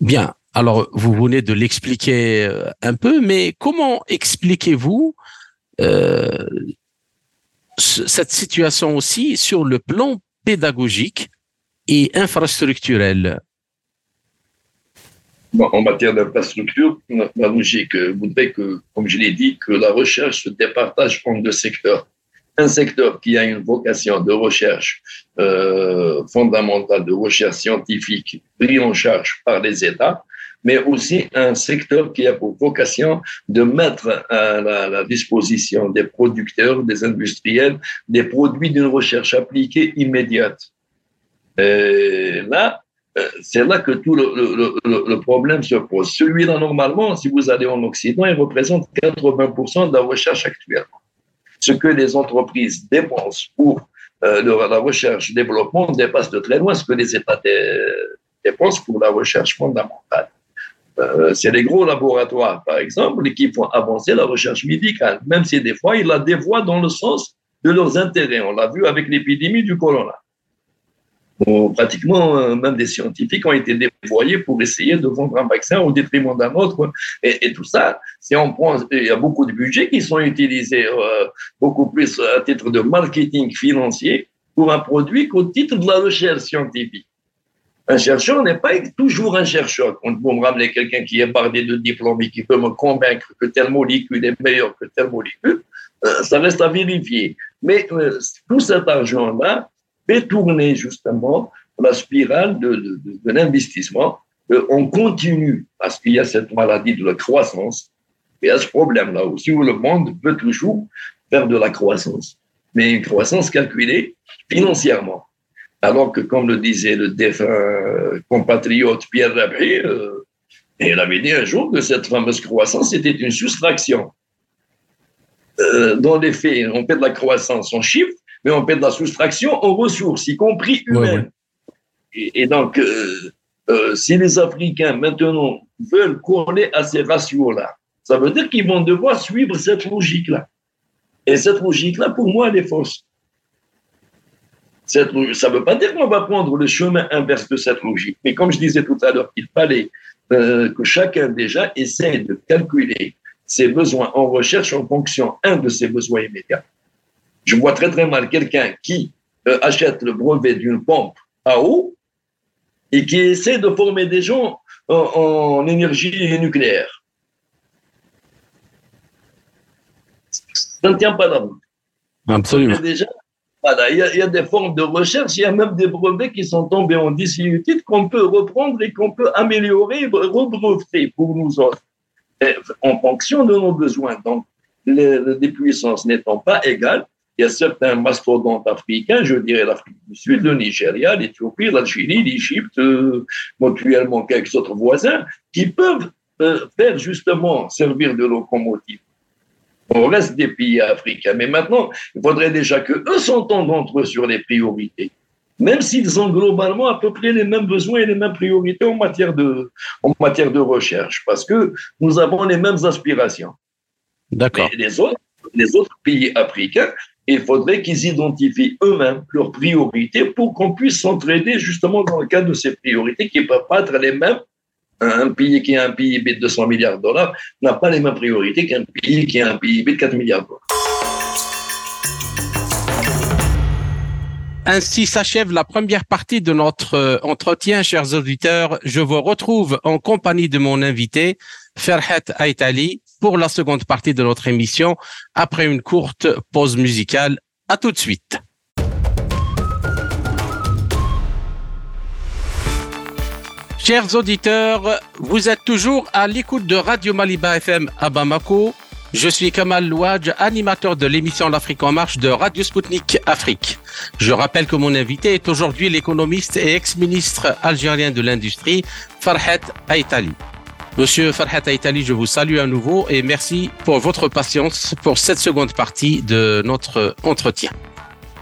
Bien. Alors, vous venez de l'expliquer un peu, mais comment expliquez-vous cette situation aussi sur le plan pédagogique et infrastructurelle En matière d'infrastructure, la logique voudrait que, comme je l'ai dit, que la recherche se départage en deux secteurs. Un secteur qui a une vocation de recherche euh, fondamentale, de recherche scientifique, pris en charge par les États, mais aussi un secteur qui a pour vocation de mettre à la, disposition des producteurs, des industriels, des produits d'une recherche appliquée immédiate. Et là, euh, c'est là que tout le, problème se pose. Celui-là, normalement, si vous allez en Occident, il représente 80% de la recherche actuelle. ce que les entreprises dépensent pour euh, la recherche développement dépasse de très loin ce que les États dépensent pour la recherche fondamentale. Euh, c'est les gros laboratoires, par exemple, qui font avancer la recherche médicale, même si des fois, ils la dévoient dans le sens de leurs intérêts. On l'a vu avec l'épidémie du corona pratiquement, euh, même des scientifiques ont été déployés pour essayer de vendre un vaccin au détriment d'un autre. Et, tout ça, si on prend, il y a beaucoup de budgets qui sont utilisés euh, beaucoup plus à titre de marketing financier pour un produit qu'au titre de la recherche scientifique. Un chercheur n'est pas toujours un chercheur. Quand vous me ramener quelqu'un qui est bardé de diplômes et qui peut me convaincre que telle molécule est meilleure que telle molécule, euh, ça reste à vérifier. Mais tout cet argent-là, fait tourner justement la spirale de, l'investissement. Euh, on continue, parce qu'il y a cette maladie de la croissance, et à ce problème-là aussi où le monde veut toujours faire de la croissance, mais une croissance calculée financièrement. Alors que, comme le disait le défunt compatriote Pierre Rabé, euh, il avait dit un jour que cette fameuse croissance était une soustraction. Euh, dans les faits, on fait de la croissance en chiffres, mais on fait de la soustraction aux ressources, y compris humaines. Et, donc, euh, si les Africains maintenant veulent coller à ces ratios-là, ça veut dire qu'ils vont devoir suivre cette logique-là. Et cette logique-là, pour moi, elle est fausse. Cette, ça ne veut pas dire qu'on va prendre le chemin inverse de cette logique. Mais comme je disais tout à l'heure, il fallait euh, que chacun déjà essaie de calculer ses besoins en recherche en fonction, un, de ses besoins immédiats, je vois très très mal quelqu'un qui euh, achète le brevet d'une pompe à eau et qui essaie de former des gens en, énergie nucléaire. Ça ne tient pas la route. Absolument. Déjà, il, y a, des formes de recherche, il y a même des brevets qui sont tombés en dissimulité qu'on peut reprendre et qu'on peut améliorer, rebreveter pour nous autres, en fonction de nos besoins. Donc, les, puissances n'étant pas égales, il y a certains mastodontes africains, je dirais l'Afrique du Sud, le Nigeria, l'Éthiopie, l'Algérie, l'Égypte, euh, mutuellement quelques autres voisins, qui peuvent euh, faire justement servir de locomotive au reste des pays africains. Mais maintenant, il faudrait déjà que eux s'entendent entre eux sur les priorités, même s'ils ont globalement à peu près les mêmes besoins et les mêmes priorités en matière de, en matière de recherche, parce que nous avons les mêmes aspirations. D'accord. Les autres, les autres pays africains, il faudrait qu'ils identifient eux-mêmes leurs priorités pour qu'on puisse s'entraider justement dans le cadre de ces priorités qui ne peuvent pas être les mêmes. Un pays qui a un PIB de 200 milliards de dollars n'a pas les mêmes priorités qu'un pays qui a un PIB de 4 milliards de dollars. Ainsi s'achève la première partie de notre euh, entretien, chers auditeurs. Je vous retrouve en compagnie de mon invité, Ferhat Aitali, pour la seconde partie de notre émission après une courte pause musicale. À tout de suite. Chers auditeurs, vous êtes toujours à l'écoute de Radio Maliba FM à Bamako. Je suis Kamal Louadj, animateur de l'émission L'Afrique en marche de Radio Sputnik Afrique. Je rappelle que mon invité est aujourd'hui l'économiste et ex-ministre algérien de l'industrie, Farhat Aitali. Monsieur Farhat Aitali, je vous salue à nouveau et merci pour votre patience pour cette seconde partie de notre entretien.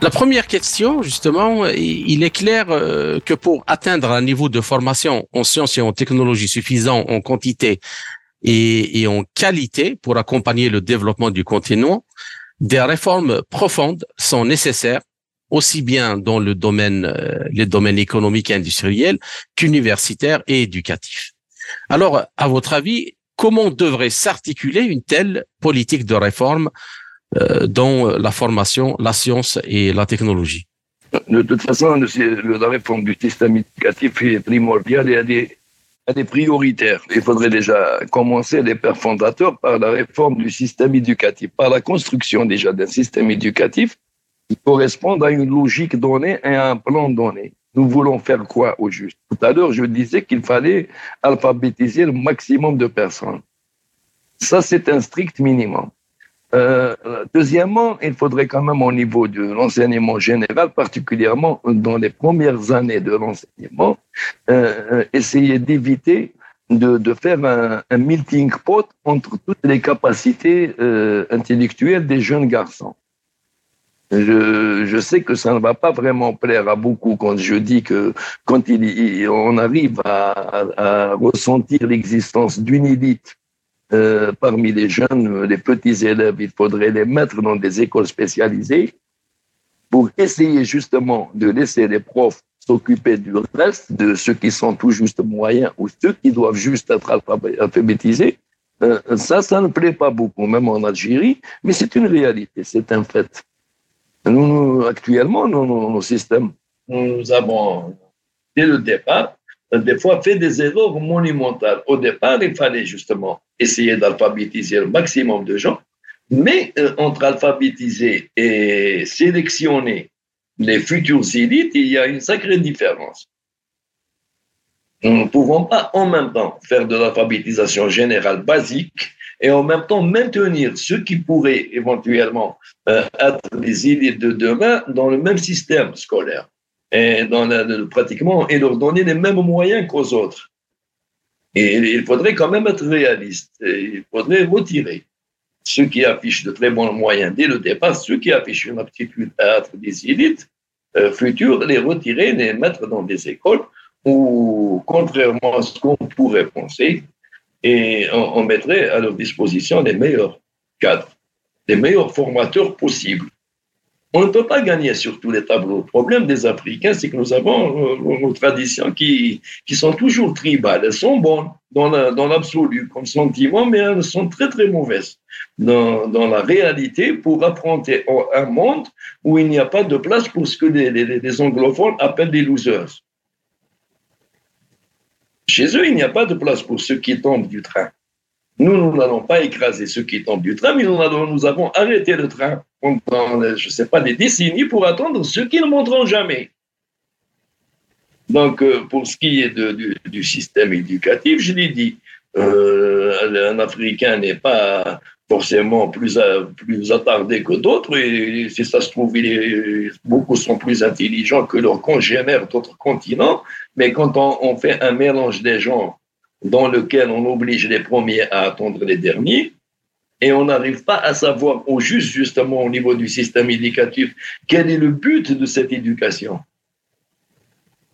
La première question, justement, il est clair euh, que pour atteindre un niveau de formation en sciences et en technologie suffisant en quantité et, en qualité pour accompagner le développement du continent, des réformes profondes sont nécessaires aussi bien dans le domaine, euh, les domaines économiques et industriels qu'universitaires et éducatifs. Alors, à votre avis, comment devrait s'articuler une telle politique de réforme dans la formation, la science et la technologie De toute façon, la réforme du système éducatif est primordiale et elle est, prioritaire. Il faudrait déjà commencer les pères fondateurs par la réforme du système éducatif, par la construction déjà d'un système éducatif qui corresponde à une logique donnée et à un plan donné nous voulons faire quoi au juste? Tout à l'heure, je disais qu'il fallait alphabétiser le maximum de personnes. Ça, c'est un strict minimum. Euh, deuxièmement, il faudrait quand même au niveau de l'enseignement général, particulièrement dans les premières années de l'enseignement, euh, essayer d'éviter de, de, faire un, un, melting pot entre toutes les capacités euh, intellectuelles des jeunes garçons. Je, sais que ça ne va pas vraiment plaire à beaucoup quand je dis que quand il, on arrive à, ressentir l'existence d'une élite euh, parmi les jeunes, les petits élèves, il faudrait les mettre dans des écoles spécialisées pour essayer justement de laisser les profs s'occuper du reste, de ceux qui sont tout juste moyens ou ceux qui doivent juste être alphabétisés. Euh, ça, ça ne plaît pas beaucoup, même en Algérie, mais c'est une réalité, c'est un fait. Nous, actuellement, nos, systèmes, nous avons, dès le départ, des fois fait des erreurs monumentales. Au départ, il fallait justement essayer d'alphabétiser le maximum de gens, mais euh, entre alphabétiser et sélectionner les futures élites, il y a une sacrée différence. Nous ne pouvons pas en même temps faire de l'alphabétisation générale basique et en même temps maintenir ceux qui pourraient éventuellement euh, être des élites de demain dans le même système scolaire et dans pratiquement et leur donner les mêmes moyens qu'aux autres. Et il faudrait quand même être réaliste. il faudrait retirer ceux qui affichent de très bons moyens dès le départ, ceux qui affichent une aptitude à être des élites euh, futures, les retirer, les mettre dans des écoles où, contrairement à ce qu'on pourrait penser, et on, mettrait à leur disposition les meilleurs cadres, les meilleurs formateurs possibles. On ne peut pas gagner sur tous les tableaux. Le problème des Africains, c'est que nous avons euh, nos traditions qui, qui sont toujours tribales. Elles sont bonnes dans l'absolu comme sentiment, mais elles sont très très mauvaises dans, dans la réalité pour affronter un monde où il n'y a pas de place pour ce que les, anglophones appellent des losers. Chez eux, il n'y a pas de place pour ceux qui tombent du train. Nous, nous n'allons pas écraser ceux qui tombent du train, mais nous, nous avons arrêté le train pendant, je ne sais pas, des décennies pour attendre ceux qui ne monteront jamais. Donc, euh, pour ce qui est du, système éducatif, je l'ai dit, euh, un Africain n'est pas forcément plus, plus attardé que d'autres, et si ça se trouve, beaucoup sont plus intelligents que leurs congénères d'autres continents, mais quand on, fait un mélange des genres dans lequel on oblige les premiers à attendre les derniers, et on n'arrive pas à savoir au juste, justement, au niveau du système éducatif, quel est le but de cette éducation.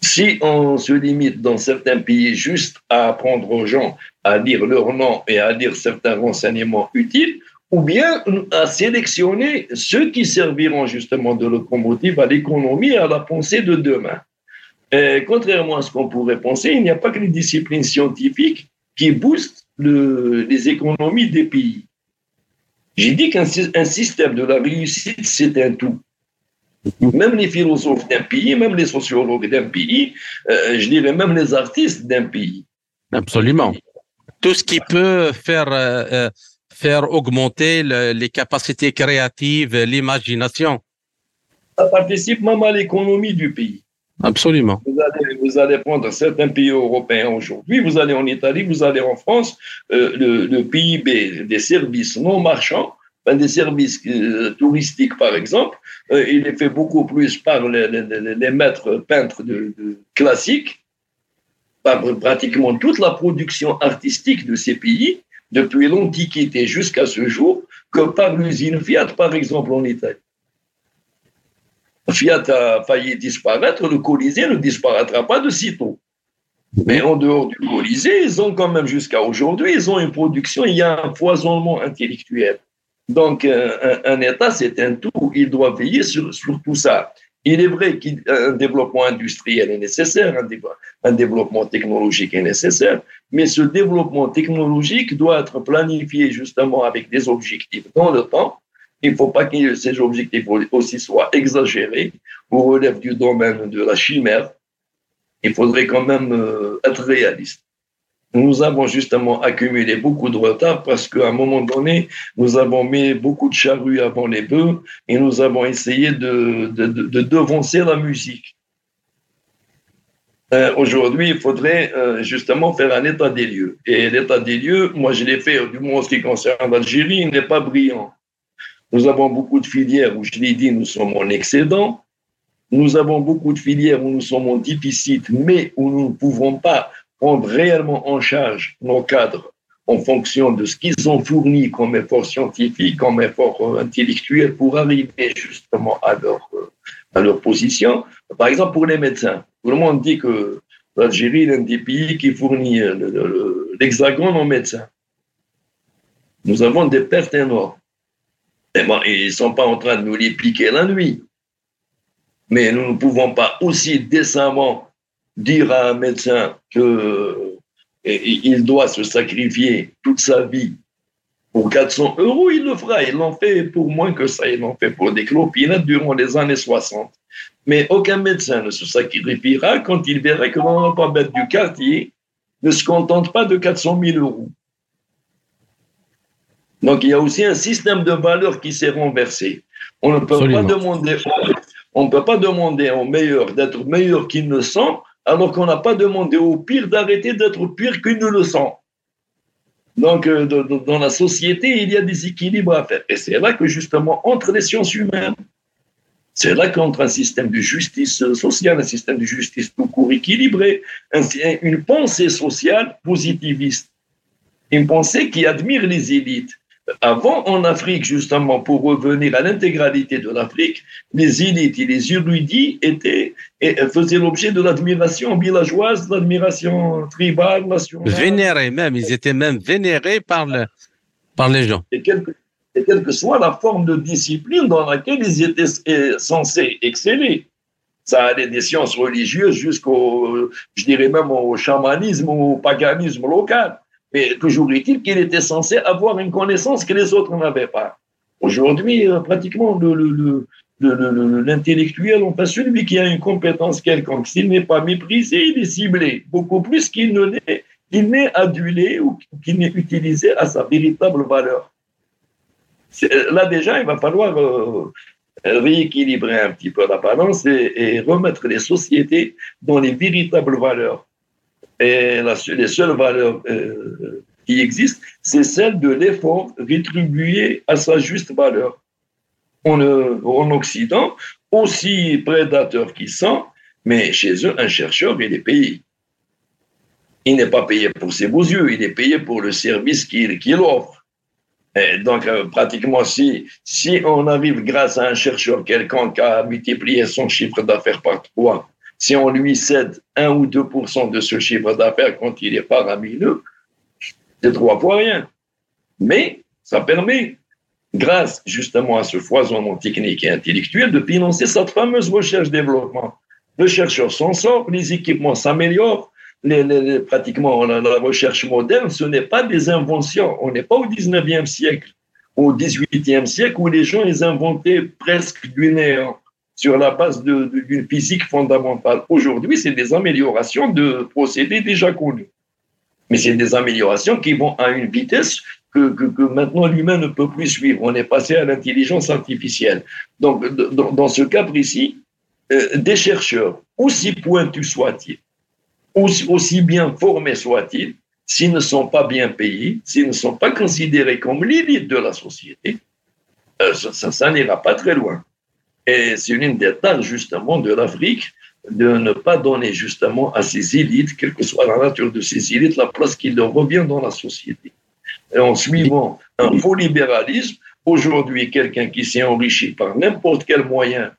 Si on se limite dans certains pays juste à apprendre aux gens à lire leur nom et à lire certains renseignements utiles, ou bien à sélectionner ceux qui serviront justement de locomotive à l'économie et à la pensée de demain. Contrairement à ce qu'on pourrait penser, il n'y a pas que les disciplines scientifiques qui boostent les économies des pays. J'ai dit qu'un système de la réussite, c'est un tout. Même les philosophes d'un pays, même les sociologues d'un pays, euh, je dirais même les artistes d'un pays. Absolument. Tout ce qui peut faire, euh, euh, faire augmenter les capacités créatives, l'imagination. Ça participe même à l'économie du pays. Absolument. Vous allez, prendre certains pays européens aujourd'hui, vous allez en Italie, vous allez en France, euh, le, PIB des services non marchands, des services euh, touristiques par exemple, euh, il est fait beaucoup plus par les, maîtres peintres de, classiques, par pratiquement toute la production artistique de ces pays, depuis l'Antiquité jusqu'à ce jour, que par l'usine Fiat par exemple en Italie. Fiat a failli disparaître, le Colisée ne disparaîtra pas de sitôt. Mais en dehors du Colisée, ils ont quand même jusqu'à aujourd'hui, ils ont une production, il y a un foisonnement intellectuel. Donc, un, État, c'est un tout, il doit veiller sur, sur tout ça. Il est vrai qu'un développement industriel est nécessaire, un, développement technologique est nécessaire, mais ce développement technologique doit être planifié justement avec des objectifs dans le temps il ne faut pas que ces objectifs aussi soient exagérés ou relèvent du domaine de la chimère. Il faudrait quand même euh, être réaliste. Nous avons justement accumulé beaucoup de retard parce qu'à un moment donné, nous avons mis beaucoup de charrues avant les bœufs et nous avons essayé de, de, devancer la musique. Euh, aujourd'hui, il faudrait euh, justement faire un état des lieux. Et l'état des lieux, moi je l'ai fait, du moins en ce qui concerne l'Algérie, il n'est pas brillant. Nous avons beaucoup de filières où, je l'ai dit, nous sommes en excédent. Nous avons beaucoup de filières où nous sommes en déficit, mais où nous ne pouvons pas prendre réellement en charge nos cadres en fonction de ce qu'ils ont fourni comme effort scientifique, comme effort intellectuel pour arriver justement à leur, à leur position. Par exemple, pour les médecins, tout le monde dit que l'Algérie est l'un des pays qui fournit l'hexagone en médecins. Nous avons des pertes énormes. Ils ne sont pas en train de nous les piquer la nuit. Mais nous ne pouvons pas aussi décemment dire à un médecin qu'il doit se sacrifier toute sa vie pour 400 euros, il le fera. Il l'en fait pour moins que ça. Il l'en fait pour des clopinettes durant les années 60. Mais aucun médecin ne se sacrifiera quand il verrait que pas bête du quartier ne se contente pas de 400 000 euros. Donc il y a aussi un système de valeurs qui s'est renversé. On ne peut pas demander, on ne peut pas demander aux meilleurs d'être meilleurs qu'ils ne sont, alors qu'on n'a pas demandé aux pires d'arrêter d'être pires qu'ils ne le sont. Donc, euh, dans la société, il y a des équilibres à faire. Et c'est là que, justement, entre les sciences humaines, c'est là qu'entre un système de justice sociale, un système de justice tout court équilibré, une pensée sociale positiviste, une pensée qui admire les élites, avant, en Afrique, justement, pour revenir à l'intégralité de l'Afrique, les élites et les érudits étaient, et faisaient l'objet de l'admiration villageoise, de l'admiration tribale, nationale. Vénérés même, ils étaient même vénérés par, le, par les gens. Et quelle, que soit la forme de discipline dans laquelle ils étaient censés exceller. Ça allait des sciences religieuses jusqu'au, je dirais même au chamanisme ou au paganisme local. Mais toujours est-il qu'il était censé avoir une connaissance que les autres n'avaient pas. Aujourd'hui, euh, pratiquement, l'intellectuel, enfin celui qui a une compétence quelconque, s'il n'est pas méprisé, il est ciblé, beaucoup plus qu'il n'est adulé ou qu'il n'est utilisé à sa véritable valeur. Là déjà, il va falloir euh, rééquilibrer un petit peu la balance et remettre les sociétés dans les véritables valeurs. Et la, les seules valeurs euh, qui existent, c'est celle de l'effort rétribué à sa juste valeur. En, en Occident, aussi prédateur qu'ils sont, mais chez eux, un chercheur, il est payé. Il n'est pas payé pour ses beaux yeux, il est payé pour le service qu'il offre. Donc, euh, pratiquement, si, si on arrive grâce à un chercheur quelconque à multiplier son chiffre d'affaires par trois, si on lui cède 1 ou 2% de ce chiffre d'affaires quand il est paramineux, c'est trois fois rien. Mais ça permet, grâce justement à ce foisonnement technique et intellectuel, de financer cette fameuse recherche-développement. Le chercheur s'en sort, les équipements s'améliorent, les, pratiquement la, la, recherche moderne, ce n'est pas des inventions. On n'est pas au 19e siècle, au 18e siècle où les gens ils inventaient presque du néant sur la base d'une physique fondamentale. Aujourd'hui, c'est des améliorations de procédés déjà connus. Mais c'est des améliorations qui vont à une vitesse que, maintenant l'humain ne peut plus suivre. On est passé à l'intelligence artificielle. Donc, dans, ce cas précis, euh, des chercheurs, aussi pointus soient-ils, aussi, aussi bien formés soient-ils, s'ils ne sont pas bien payés, s'ils ne sont pas considérés comme l'élite de la société, euh, ça, ça n'ira pas très loin. Et c'est une des tâches justement de l'Afrique de ne pas donner justement à ces élites, quelle que soit la nature de ces élites, la place qui leur revient dans la société. En suivant un faux libéralisme, aujourd'hui, quelqu'un qui s'est enrichi par n'importe quel moyen,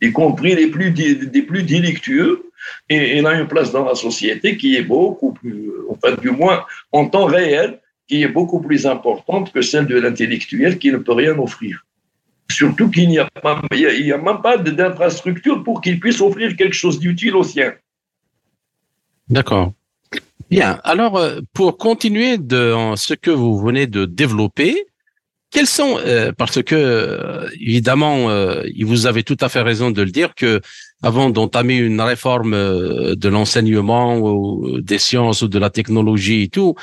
y compris les plus, des plus délictueux, il a une place dans la société qui est beaucoup plus, enfin du moins en temps réel, qui est beaucoup plus importante que celle de l'intellectuel qui ne peut rien offrir. Surtout qu'il n'y a, pas, même pas d'infrastructure pour qu'il puisse offrir quelque chose d'utile aux siens. D'accord. Bien. Alors, euh, pour continuer de ce que vous venez de développer, quels sont, euh, parce que euh, évidemment, vous avez tout à fait raison de le dire que avant d'entamer une réforme de l'enseignement ou des sciences ou de la technologie et tout,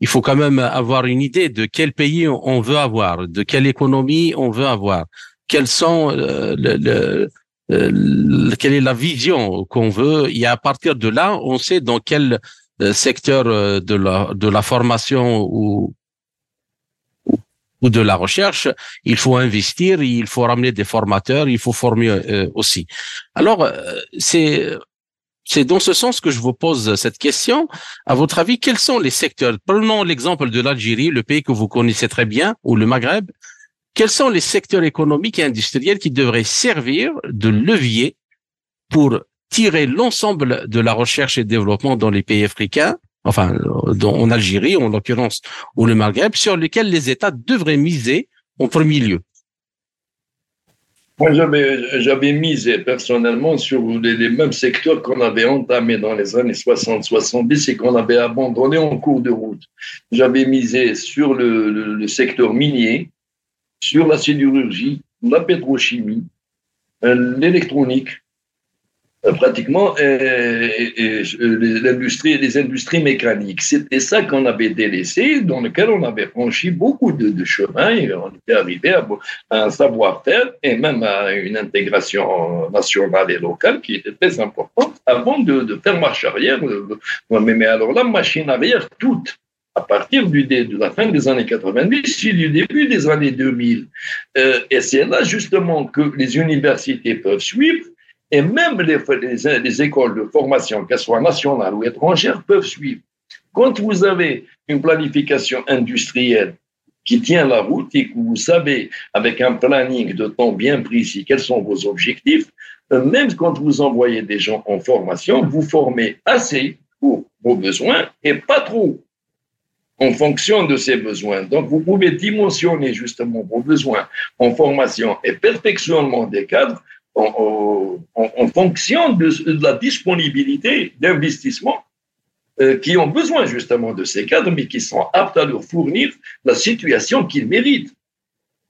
il faut quand même avoir une idée de quel pays on veut avoir, de quelle économie on veut avoir, quels sont euh, le, euh, quelle est la vision qu'on veut. Et à partir de là, on sait dans quel euh, secteur de la de la formation ou ou de la recherche, il faut investir, il faut ramener des formateurs, il faut former aussi. Alors, c'est c'est dans ce sens que je vous pose cette question. À votre avis, quels sont les secteurs Prenons l'exemple de l'Algérie, le pays que vous connaissez très bien, ou le Maghreb. Quels sont les secteurs économiques et industriels qui devraient servir de levier pour tirer l'ensemble de la recherche et développement dans les pays africains, enfin en Algérie en l'occurrence, ou le Maghreb, sur lesquels les États devraient miser en premier lieu? Moi, j'avais misé personnellement sur les, mêmes secteurs qu'on avait entamés dans les années 60-70 et qu'on avait abandonnés en cours de route. J'avais misé sur le, secteur minier, sur la sidérurgie, la pétrochimie, euh, l'électronique, pratiquement l'industrie, les industries mécaniques. C'était ça qu'on avait délaissé, dans lequel on avait franchi beaucoup de, de chemin et on était arrivé à, un savoir-faire et même à une intégration nationale et locale qui était très importante avant de, faire marche arrière. Mais, mais alors la machine arrière, toute, à partir du, de la fin des années 90 et du début des années 2000. Euh, et c'est là justement que les universités peuvent suivre et même les, les, écoles de formation, qu'elles soient nationales ou étrangères, peuvent suivre. Quand vous avez une planification industrielle qui tient la route et que vous savez, avec un planning de temps bien précis, quels sont vos objectifs, euh, même quand vous envoyez des gens en formation, vous formez assez pour vos besoins et pas trop en fonction de ces besoins. Donc, vous pouvez dimensionner justement vos besoins en formation et perfectionnement des cadres en, fonction de, la disponibilité d'investissements euh, qui ont besoin justement de ces cadres, mais qui sont aptes à leur fournir la situation qu'ils méritent.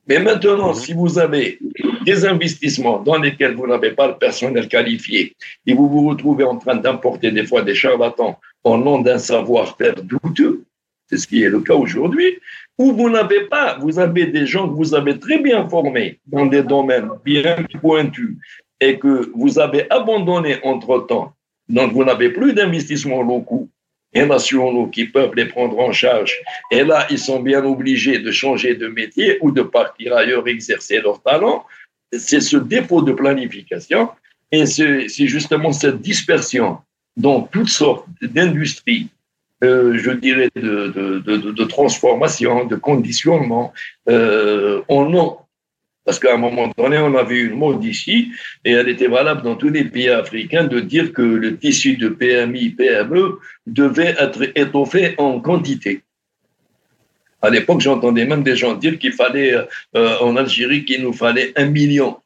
Mais maintenant, si vous avez des investissements dans lesquels vous n'avez pas le personnel qualifié et vous vous retrouvez en train d'importer des fois des charlatans au nom d'un savoir-faire douteux, c'est ce qui est le cas aujourd'hui, où vous n'avez pas, vous avez des gens que vous avez très bien formés dans des domaines bien pointus et que vous avez abandonnés entre-temps. Donc, vous n'avez plus d'investissements locaux et nationaux qui peuvent les prendre en charge. Et là, ils sont bien obligés de changer de métier ou de partir ailleurs exercer leur talent. C'est ce dépôt de planification et c'est justement cette dispersion dans toutes sortes d'industries euh, je dirais, de, de, de, de, transformation, de conditionnement euh, en non. Parce qu'à un moment donné, on avait une mode ici, et elle était valable dans tous les pays africains, de dire que le tissu de PMI, PME devait être étoffé en quantité. À l'époque, j'entendais même des gens dire qu'il fallait, euh, en Algérie, qu'il nous fallait un million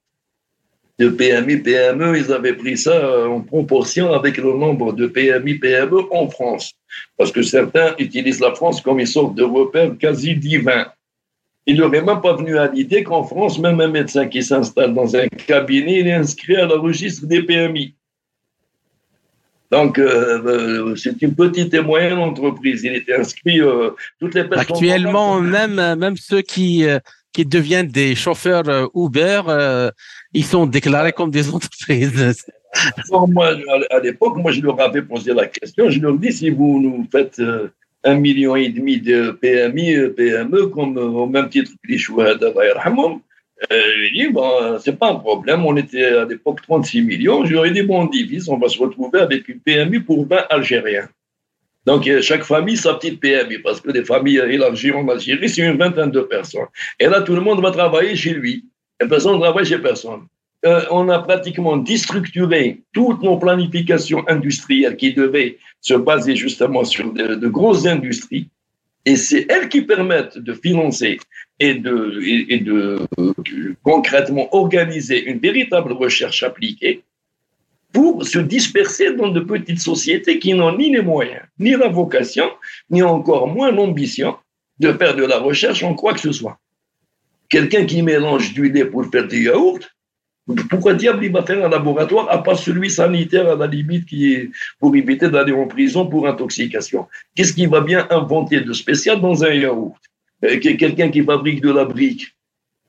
de PMI, PME, ils avaient pris ça euh, en proportion avec le nombre de PMI, PME en France. Parce que certains utilisent la France comme une sorte de repère quasi divin. Il n'aurait même pas venu à l'idée qu'en France, même un médecin qui s'installe dans un cabinet, il est inscrit à la registre des PMI. Donc, euh, euh, c'est une petite et moyenne entreprise. Il était inscrit toutes les personnes. Actuellement, même, même ceux qui, qui deviennent des chauffeurs Uber, ils sont déclarés comme des entreprises. moi, à l'époque, moi, je leur avais posé la question. Je leur dis si vous nous faites euh, un million et demi de PMI, euh, PME, comme euh, au même titre que les Chouhada, je dis, bon, c'est pas un problème. On était à l'époque 36 millions. Je leur ai dit, bon, on divise, on va se retrouver avec une PMI pour 20 Algériens. Donc, chaque famille, sa petite PMI, parce que les familles élargies en Algérie, c'est une vingtaine de personnes. Et là, tout le monde va travailler chez lui. Personne ne travaille chez personne. Euh, on a pratiquement déstructuré toutes nos planifications industrielles qui devaient se baser justement sur de, grosses industries. Et c'est elles qui permettent de financer et de, concrètement organiser une véritable recherche appliquée pour se disperser dans de petites sociétés qui n'ont ni les moyens, ni la vocation, ni encore moins l'ambition de faire de la recherche en quoi que ce soit. Quelqu'un qui mélange du lait pour faire du yaourt, pourquoi diable il va faire un laboratoire à part celui sanitaire à la limite qui est pour éviter d'aller en prison pour intoxication? Qu'est-ce qu'il va bien inventer de spécial dans un yaourt? Euh, Quelqu'un qui fabrique de la brique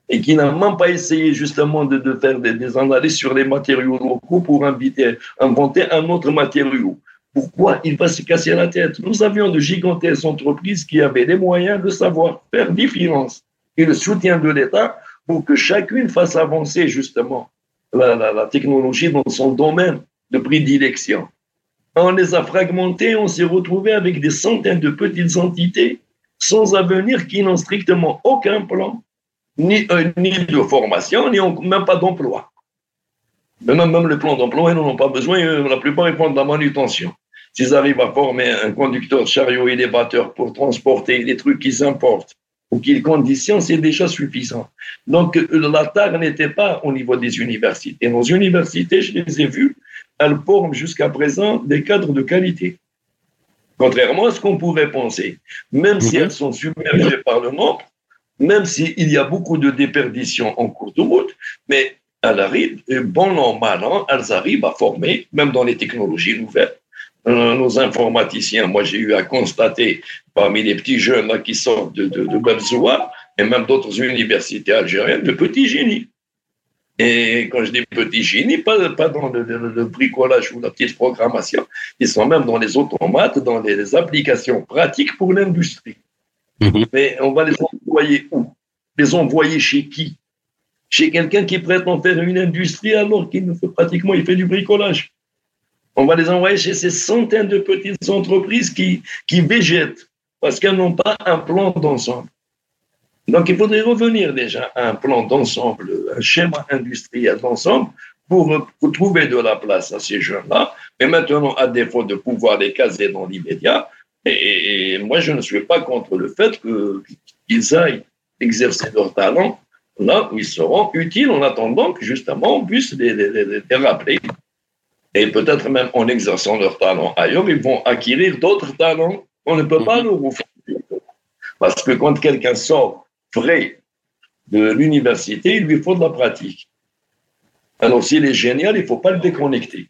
et qui n'a même pas essayé justement de, faire des, analyses sur les matériaux locaux pour inventer un autre matériau. Pourquoi il va se casser la tête? Nous avions de gigantesques entreprises qui avaient les moyens de savoir faire différence et le soutien de l'État pour que chacune fasse avancer justement la, technologie dans son domaine de prédilection. On les a fragmentés, on s'est retrouvé avec des centaines de petites entités sans avenir qui n'ont strictement aucun plan, ni, euh, ni de formation, ni même pas d'emploi. Même, même le plan d'emploi, ils n'en ont pas besoin, euh, la plupart ils font de la manutention. S'ils arrivent à former un conducteur chariot élévateur pour transporter les trucs qu'ils importent ou qu'ils conditionnent, c'est déjà suffisant. Donc la tare n'était pas au niveau des universités. Nos universités, je les ai vues, elles forment jusqu'à présent des cadres de qualité. Contrairement à ce qu'on pourrait penser. Même si mhm. elles sont submergées par le nombre, même s'il y a beaucoup de déperditions en cours de route, mais elles arrivent, bon an, mal an, elles arrivent à former, même dans les technologies nouvelles, nos informaticiens. Moi, j'ai eu à constater parmi les petits jeunes là, qui sortent de, de, de et même d'autres universités algériennes, de petits génies. Et quand je dis petits génies, pas, pas dans le, bricolage ou la petite programmation, ils sont même dans les automates, dans les, applications pratiques pour l'industrie. Mhm. Mais on va les envoyer où? Les envoyer chez qui? Chez quelqu'un qui prétend faire une industrie alors qu'il ne fait pratiquement, il fait du bricolage. On va les envoyer chez ces centaines de petites entreprises qui, qui végètent parce qu'elles n'ont pas un plan d'ensemble. Donc, il faudrait revenir déjà à un plan d'ensemble, un schéma industriel d'ensemble pour, trouver de la place à ces jeunes-là. Mais maintenant, à défaut de pouvoir les caser dans l'immédiat, et, moi, je ne suis pas contre le fait qu'ils aillent exercer leur talent là où ils seront utiles en attendant que justement on puisse les, les rappeler. Et peut-être même en exerçant leur talent ailleurs, ils vont acquérir d'autres talents qu'on ne peut pas nous mhm. refaire. Parce que quand quelqu'un sort vrai de l'université, il lui faut de la pratique. Alors s'il est génial, il ne faut pas le déconnecter.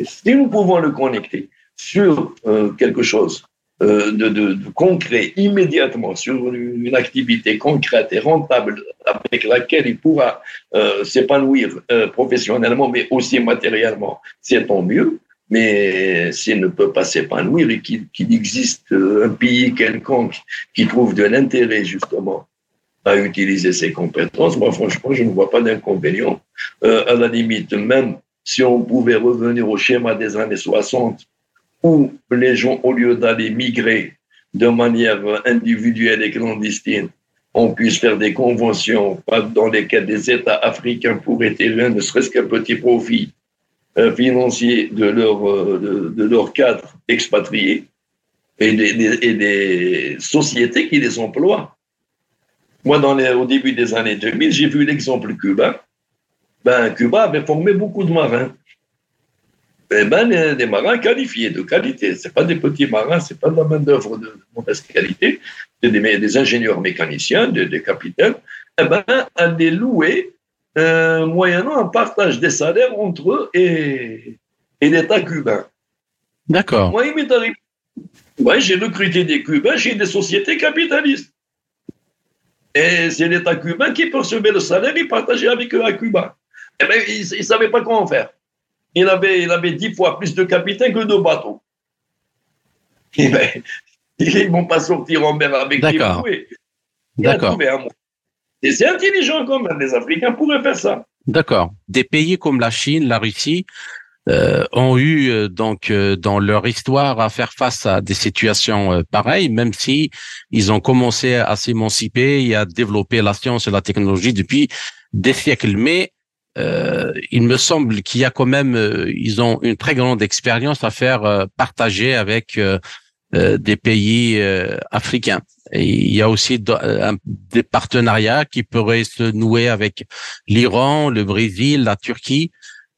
si nous pouvons le connecter sur euh, quelque chose euh, de, concret immédiatement, sur une, activité concrète et rentable avec laquelle il pourra euh, s'épanouir professionnellement, mais aussi matériellement, c'est tant mieux. Mais s'il ne peut pas s'épanouir et qu'il existe un pays quelconque qui trouve de l'intérêt justement à utiliser ses compétences, moi franchement, je ne vois pas d'inconvénient. Euh, à la limite, même si on pouvait revenir au schéma des années 60, où les gens, au lieu d'aller migrer de manière individuelle et clandestine, on puisse faire des conventions dans lesquelles des États africains pourraient tirer ne serait-ce qu'un petit profit euh, financiers de leur, euh, de, leur cadre expatriés et des, et des, sociétés qui les emploient. Moi, dans les, au début des années 2000, j'ai vu l'exemple cubain. Ben, Cuba avait formé beaucoup de marins. Eh ben, des marins qualifiés, de qualité. Ce pas des petits marins, ce pas de la main-d'œuvre de, mauvaise qualité. C'est des, des, ingénieurs mécaniciens, des, des capitaines. Eh ben, à les louer euh, moyennant un partage des salaires entre eux et, et l'État cubain. D'accord. Moi, il m'est arrivé. j'ai recruté des Cubains chez des sociétés capitalistes. Et c'est l'État cubain qui percevait le salaire et partageait avec eux à Cuba. Eh bien, il ne savait pas comment faire. Il avait, il avait dix fois plus de capitaines que de bateaux. Eh ben, ils ne vont pas sortir en mer avec des D'accord. D'accord. C'est intelligent quand même, les Africains pourraient faire ça. D'accord. Des pays comme la Chine, la Russie, euh, ont eu euh, donc euh, dans leur histoire à faire face à des situations pareilles, même si ils ont commencé à s'émanciper et à développer la science et la technologie depuis des siècles. Mais il me semble qu'il y a quand même, ils ont une très grande expérience à faire partager avec des pays africains il y a aussi euh, des partenariats qui pourraient se nouer avec l'Iran, le Brésil, la Turquie.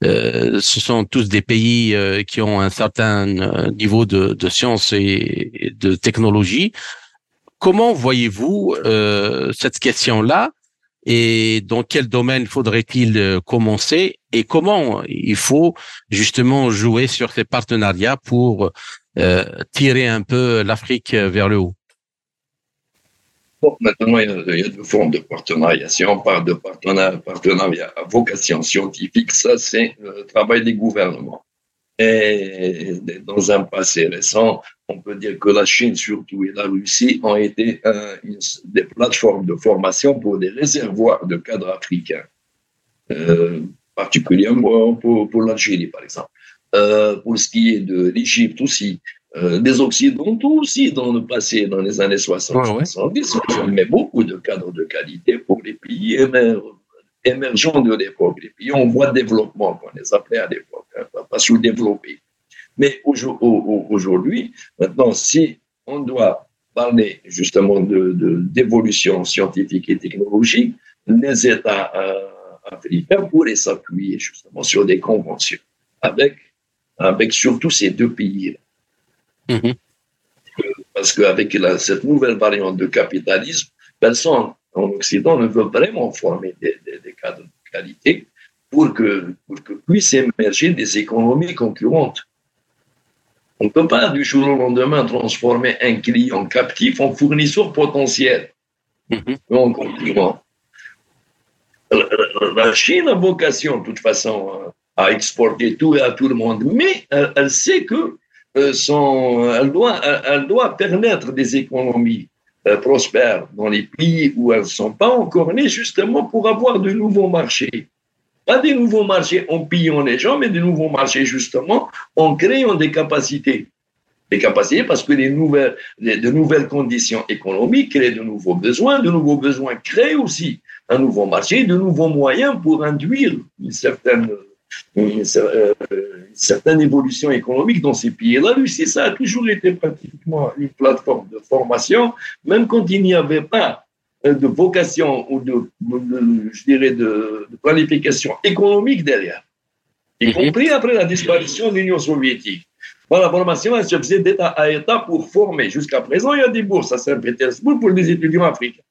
Euh, ce sont tous des pays euh, qui ont un certain niveau de, de science et de technologie. Comment voyez-vous cette question-là? Et dans quel domaine faudrait-il commencer et comment il faut justement jouer sur ces partenariats pour tirer un peu l'Afrique vers le haut? Maintenant, il y, a, deux formes de partenariat. Si on parle de partenariat, à vocation scientifique, ça, c'est le travail des gouvernements. Et dans un passé récent, on peut dire que la Chine, surtout, et la Russie ont été des plateformes de formation pour des réservoirs de cadres africains, euh, particulièrement pour, pour l'Algérie, par exemple. Euh, pour ce qui est de l'Égypte aussi, euh, des Occidentaux aussi dans le passé, dans les années 60-70, on met beaucoup de cadres de qualité pour les pays émergents de l'époque, les pays en voie de développement, qu'on les appelait à l'époque, hein, pas sous-développés. Mais aujourd'hui, maintenant, si on doit parler justement d'évolution de, scientifique et technologique, les États euh, africains pourraient s'appuyer justement sur des conventions avec, avec surtout ces deux pays. Mm-hmm. Parce qu'avec cette nouvelle variante de capitalisme, personne en Occident ne veut vraiment former des, des, cadres de qualité pour que, pour que puissent émerger des économies concurrentes. On ne peut pas du jour au lendemain transformer un client captif en fournisseur potentiel. Mm La Chine a vocation, de toute façon, à exporter tout et à tout le monde, mais elle, sait que euh, son, elle, doit, elle doit permettre des économies euh, prospères dans les pays où elles ne sont pas encore nées, justement pour avoir de nouveaux marchés. Pas des nouveaux marchés en pillant les gens, mais des nouveaux marchés justement en créant des capacités. Des capacités parce que de nouvelles conditions économiques créent de nouveaux besoins, de nouveaux besoins créent aussi un nouveau marché, de nouveaux moyens pour induire une certaine, une, euh, certaine évolution économique dans ces pays. La Russie, ça a toujours été pratiquement une plateforme de formation, même quand il n'y avait pas de vocation ou de, je dirais, de, planification économique derrière, y mhm. compris après la disparition de l'Union soviétique. la formation, elle se faisait d'État à État pour former. Jusqu'à présent, il y a des bourses à Saint-Pétersbourg pour des étudiants africains.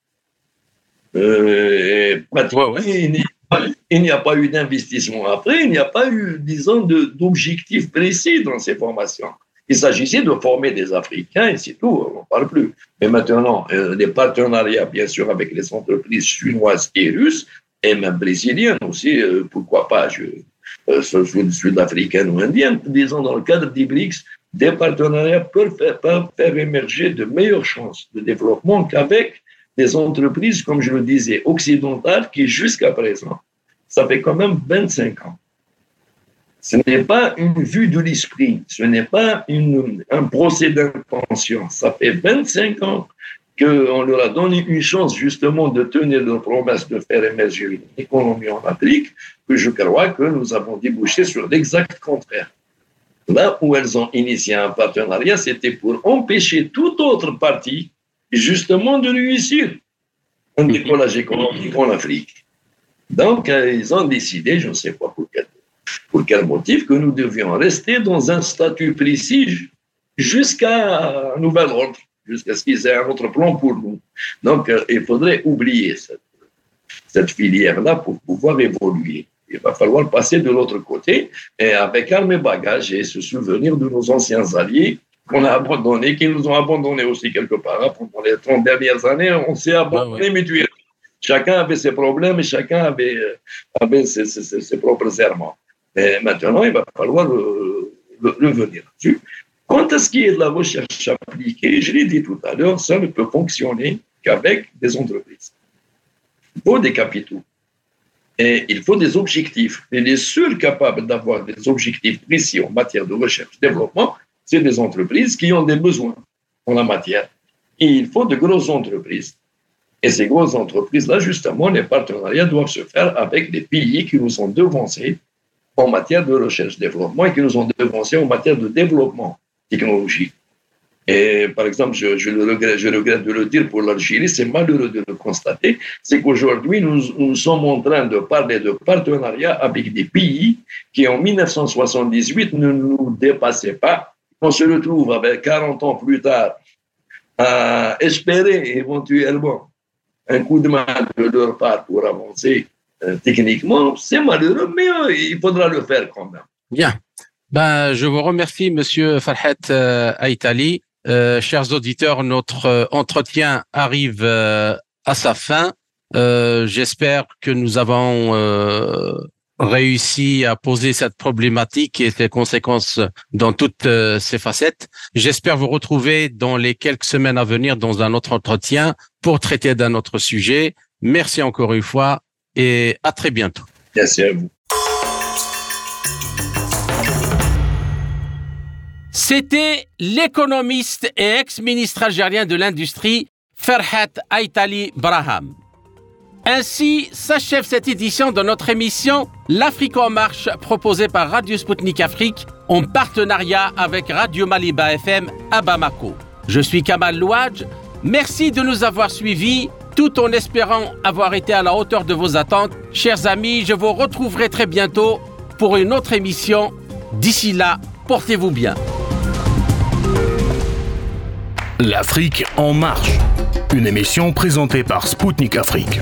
Euh, il n'y a pas eu d'investissement après, il n'y a pas eu, disons, d'objectifs précis dans ces formations. Il s'agissait de former des Africains et c'est tout, on n'en parle plus. Mais maintenant, euh, des partenariats, bien sûr, avec les entreprises chinoises et russes, et même brésiliennes aussi, euh, pourquoi pas, je, euh, sud-africaines ou indiennes, disons, dans le cadre des BRICS, des partenariats peuvent faire, peuvent faire émerger de meilleures chances de développement qu'avec des entreprises, comme je le disais, occidentales, qui jusqu'à présent, ça fait quand même 25 ans, ce n'est pas une vue de l'esprit, ce n'est pas une, un procès d'intention. Ça fait 25 ans qu'on leur a donné une chance justement de tenir leur promesse de faire émerger une économie en Afrique, que je crois que nous avons débouché sur l'exact contraire. Là où elles ont initié un partenariat, c'était pour empêcher toute autre partie justement de réussir un décollage économique en Afrique. Donc, ils ont décidé, je ne sais pas pour quelle pour quel motif que nous devions rester dans un statut précis jusqu'à un nouvel ordre, jusqu'à ce qu'ils aient un autre plan pour nous. Donc, euh, il faudrait oublier cette, cette filière-là pour pouvoir évoluer. Il va falloir passer de l'autre côté et avec armes et bagages et se souvenir de nos anciens alliés qu'on a abandonnés, qui nous ont abandonnés aussi quelque part. Pendant les 30 dernières années, on s'est abandonné ah mutuellement. Chacun avait ses problèmes et chacun avait, euh, avait ses, ses, ses propres errements. Mais maintenant, il va falloir revenir là-dessus. Quant à ce qui est de la recherche appliquée, je l'ai dit tout à l'heure, ça ne peut fonctionner qu'avec des entreprises. Il faut des capitaux. Et il faut des objectifs. Et les seuls capables d'avoir des objectifs précis en matière de recherche-développement, c'est des entreprises qui ont des besoins en la matière. Et il faut de grosses entreprises. Et ces grosses entreprises-là, justement, les partenariats doivent se faire avec des pays qui nous ont devancés en matière de recherche-développement et qui nous ont devancés en matière de développement technologique. Et par exemple, je, regrette, de le dire pour l'Algérie, c'est malheureux de le constater, c'est qu'aujourd'hui, nous, nous, sommes en train de parler de partenariat avec des pays qui, en 1978, ne nous dépassaient pas. On se retrouve avec 40 ans plus tard à espérer éventuellement un coup de main de leur part pour avancer techniquement, c'est malheureux, mais euh, il faudra le faire quand même. Bien. Ben, je vous remercie, Monsieur Farhat euh, Aïtali. Euh, chers auditeurs, notre entretien arrive à sa fin. J'espère que nous avons réussi à poser cette problématique et ses conséquences dans toutes ses facettes. J'espère vous retrouver dans les quelques semaines à venir dans un autre entretien pour traiter d'un autre sujet. Merci encore une fois et à très bientôt. Merci à vous. C'était l'économiste et ex-ministre algérien de l'industrie Ferhat Aitali Braham. Ainsi s'achève cette édition de notre émission L'Afrique en marche proposée par Radio Sputnik Afrique en partenariat avec Radio Maliba FM à Bamako. Je suis Kamal Louadj. Merci de nous avoir suivis tout en espérant avoir été à la hauteur de vos attentes. Chers amis, je vous retrouverai très bientôt pour une autre émission. D'ici là, portez-vous bien. L'Afrique en marche, une émission présentée par Spoutnik Afrique.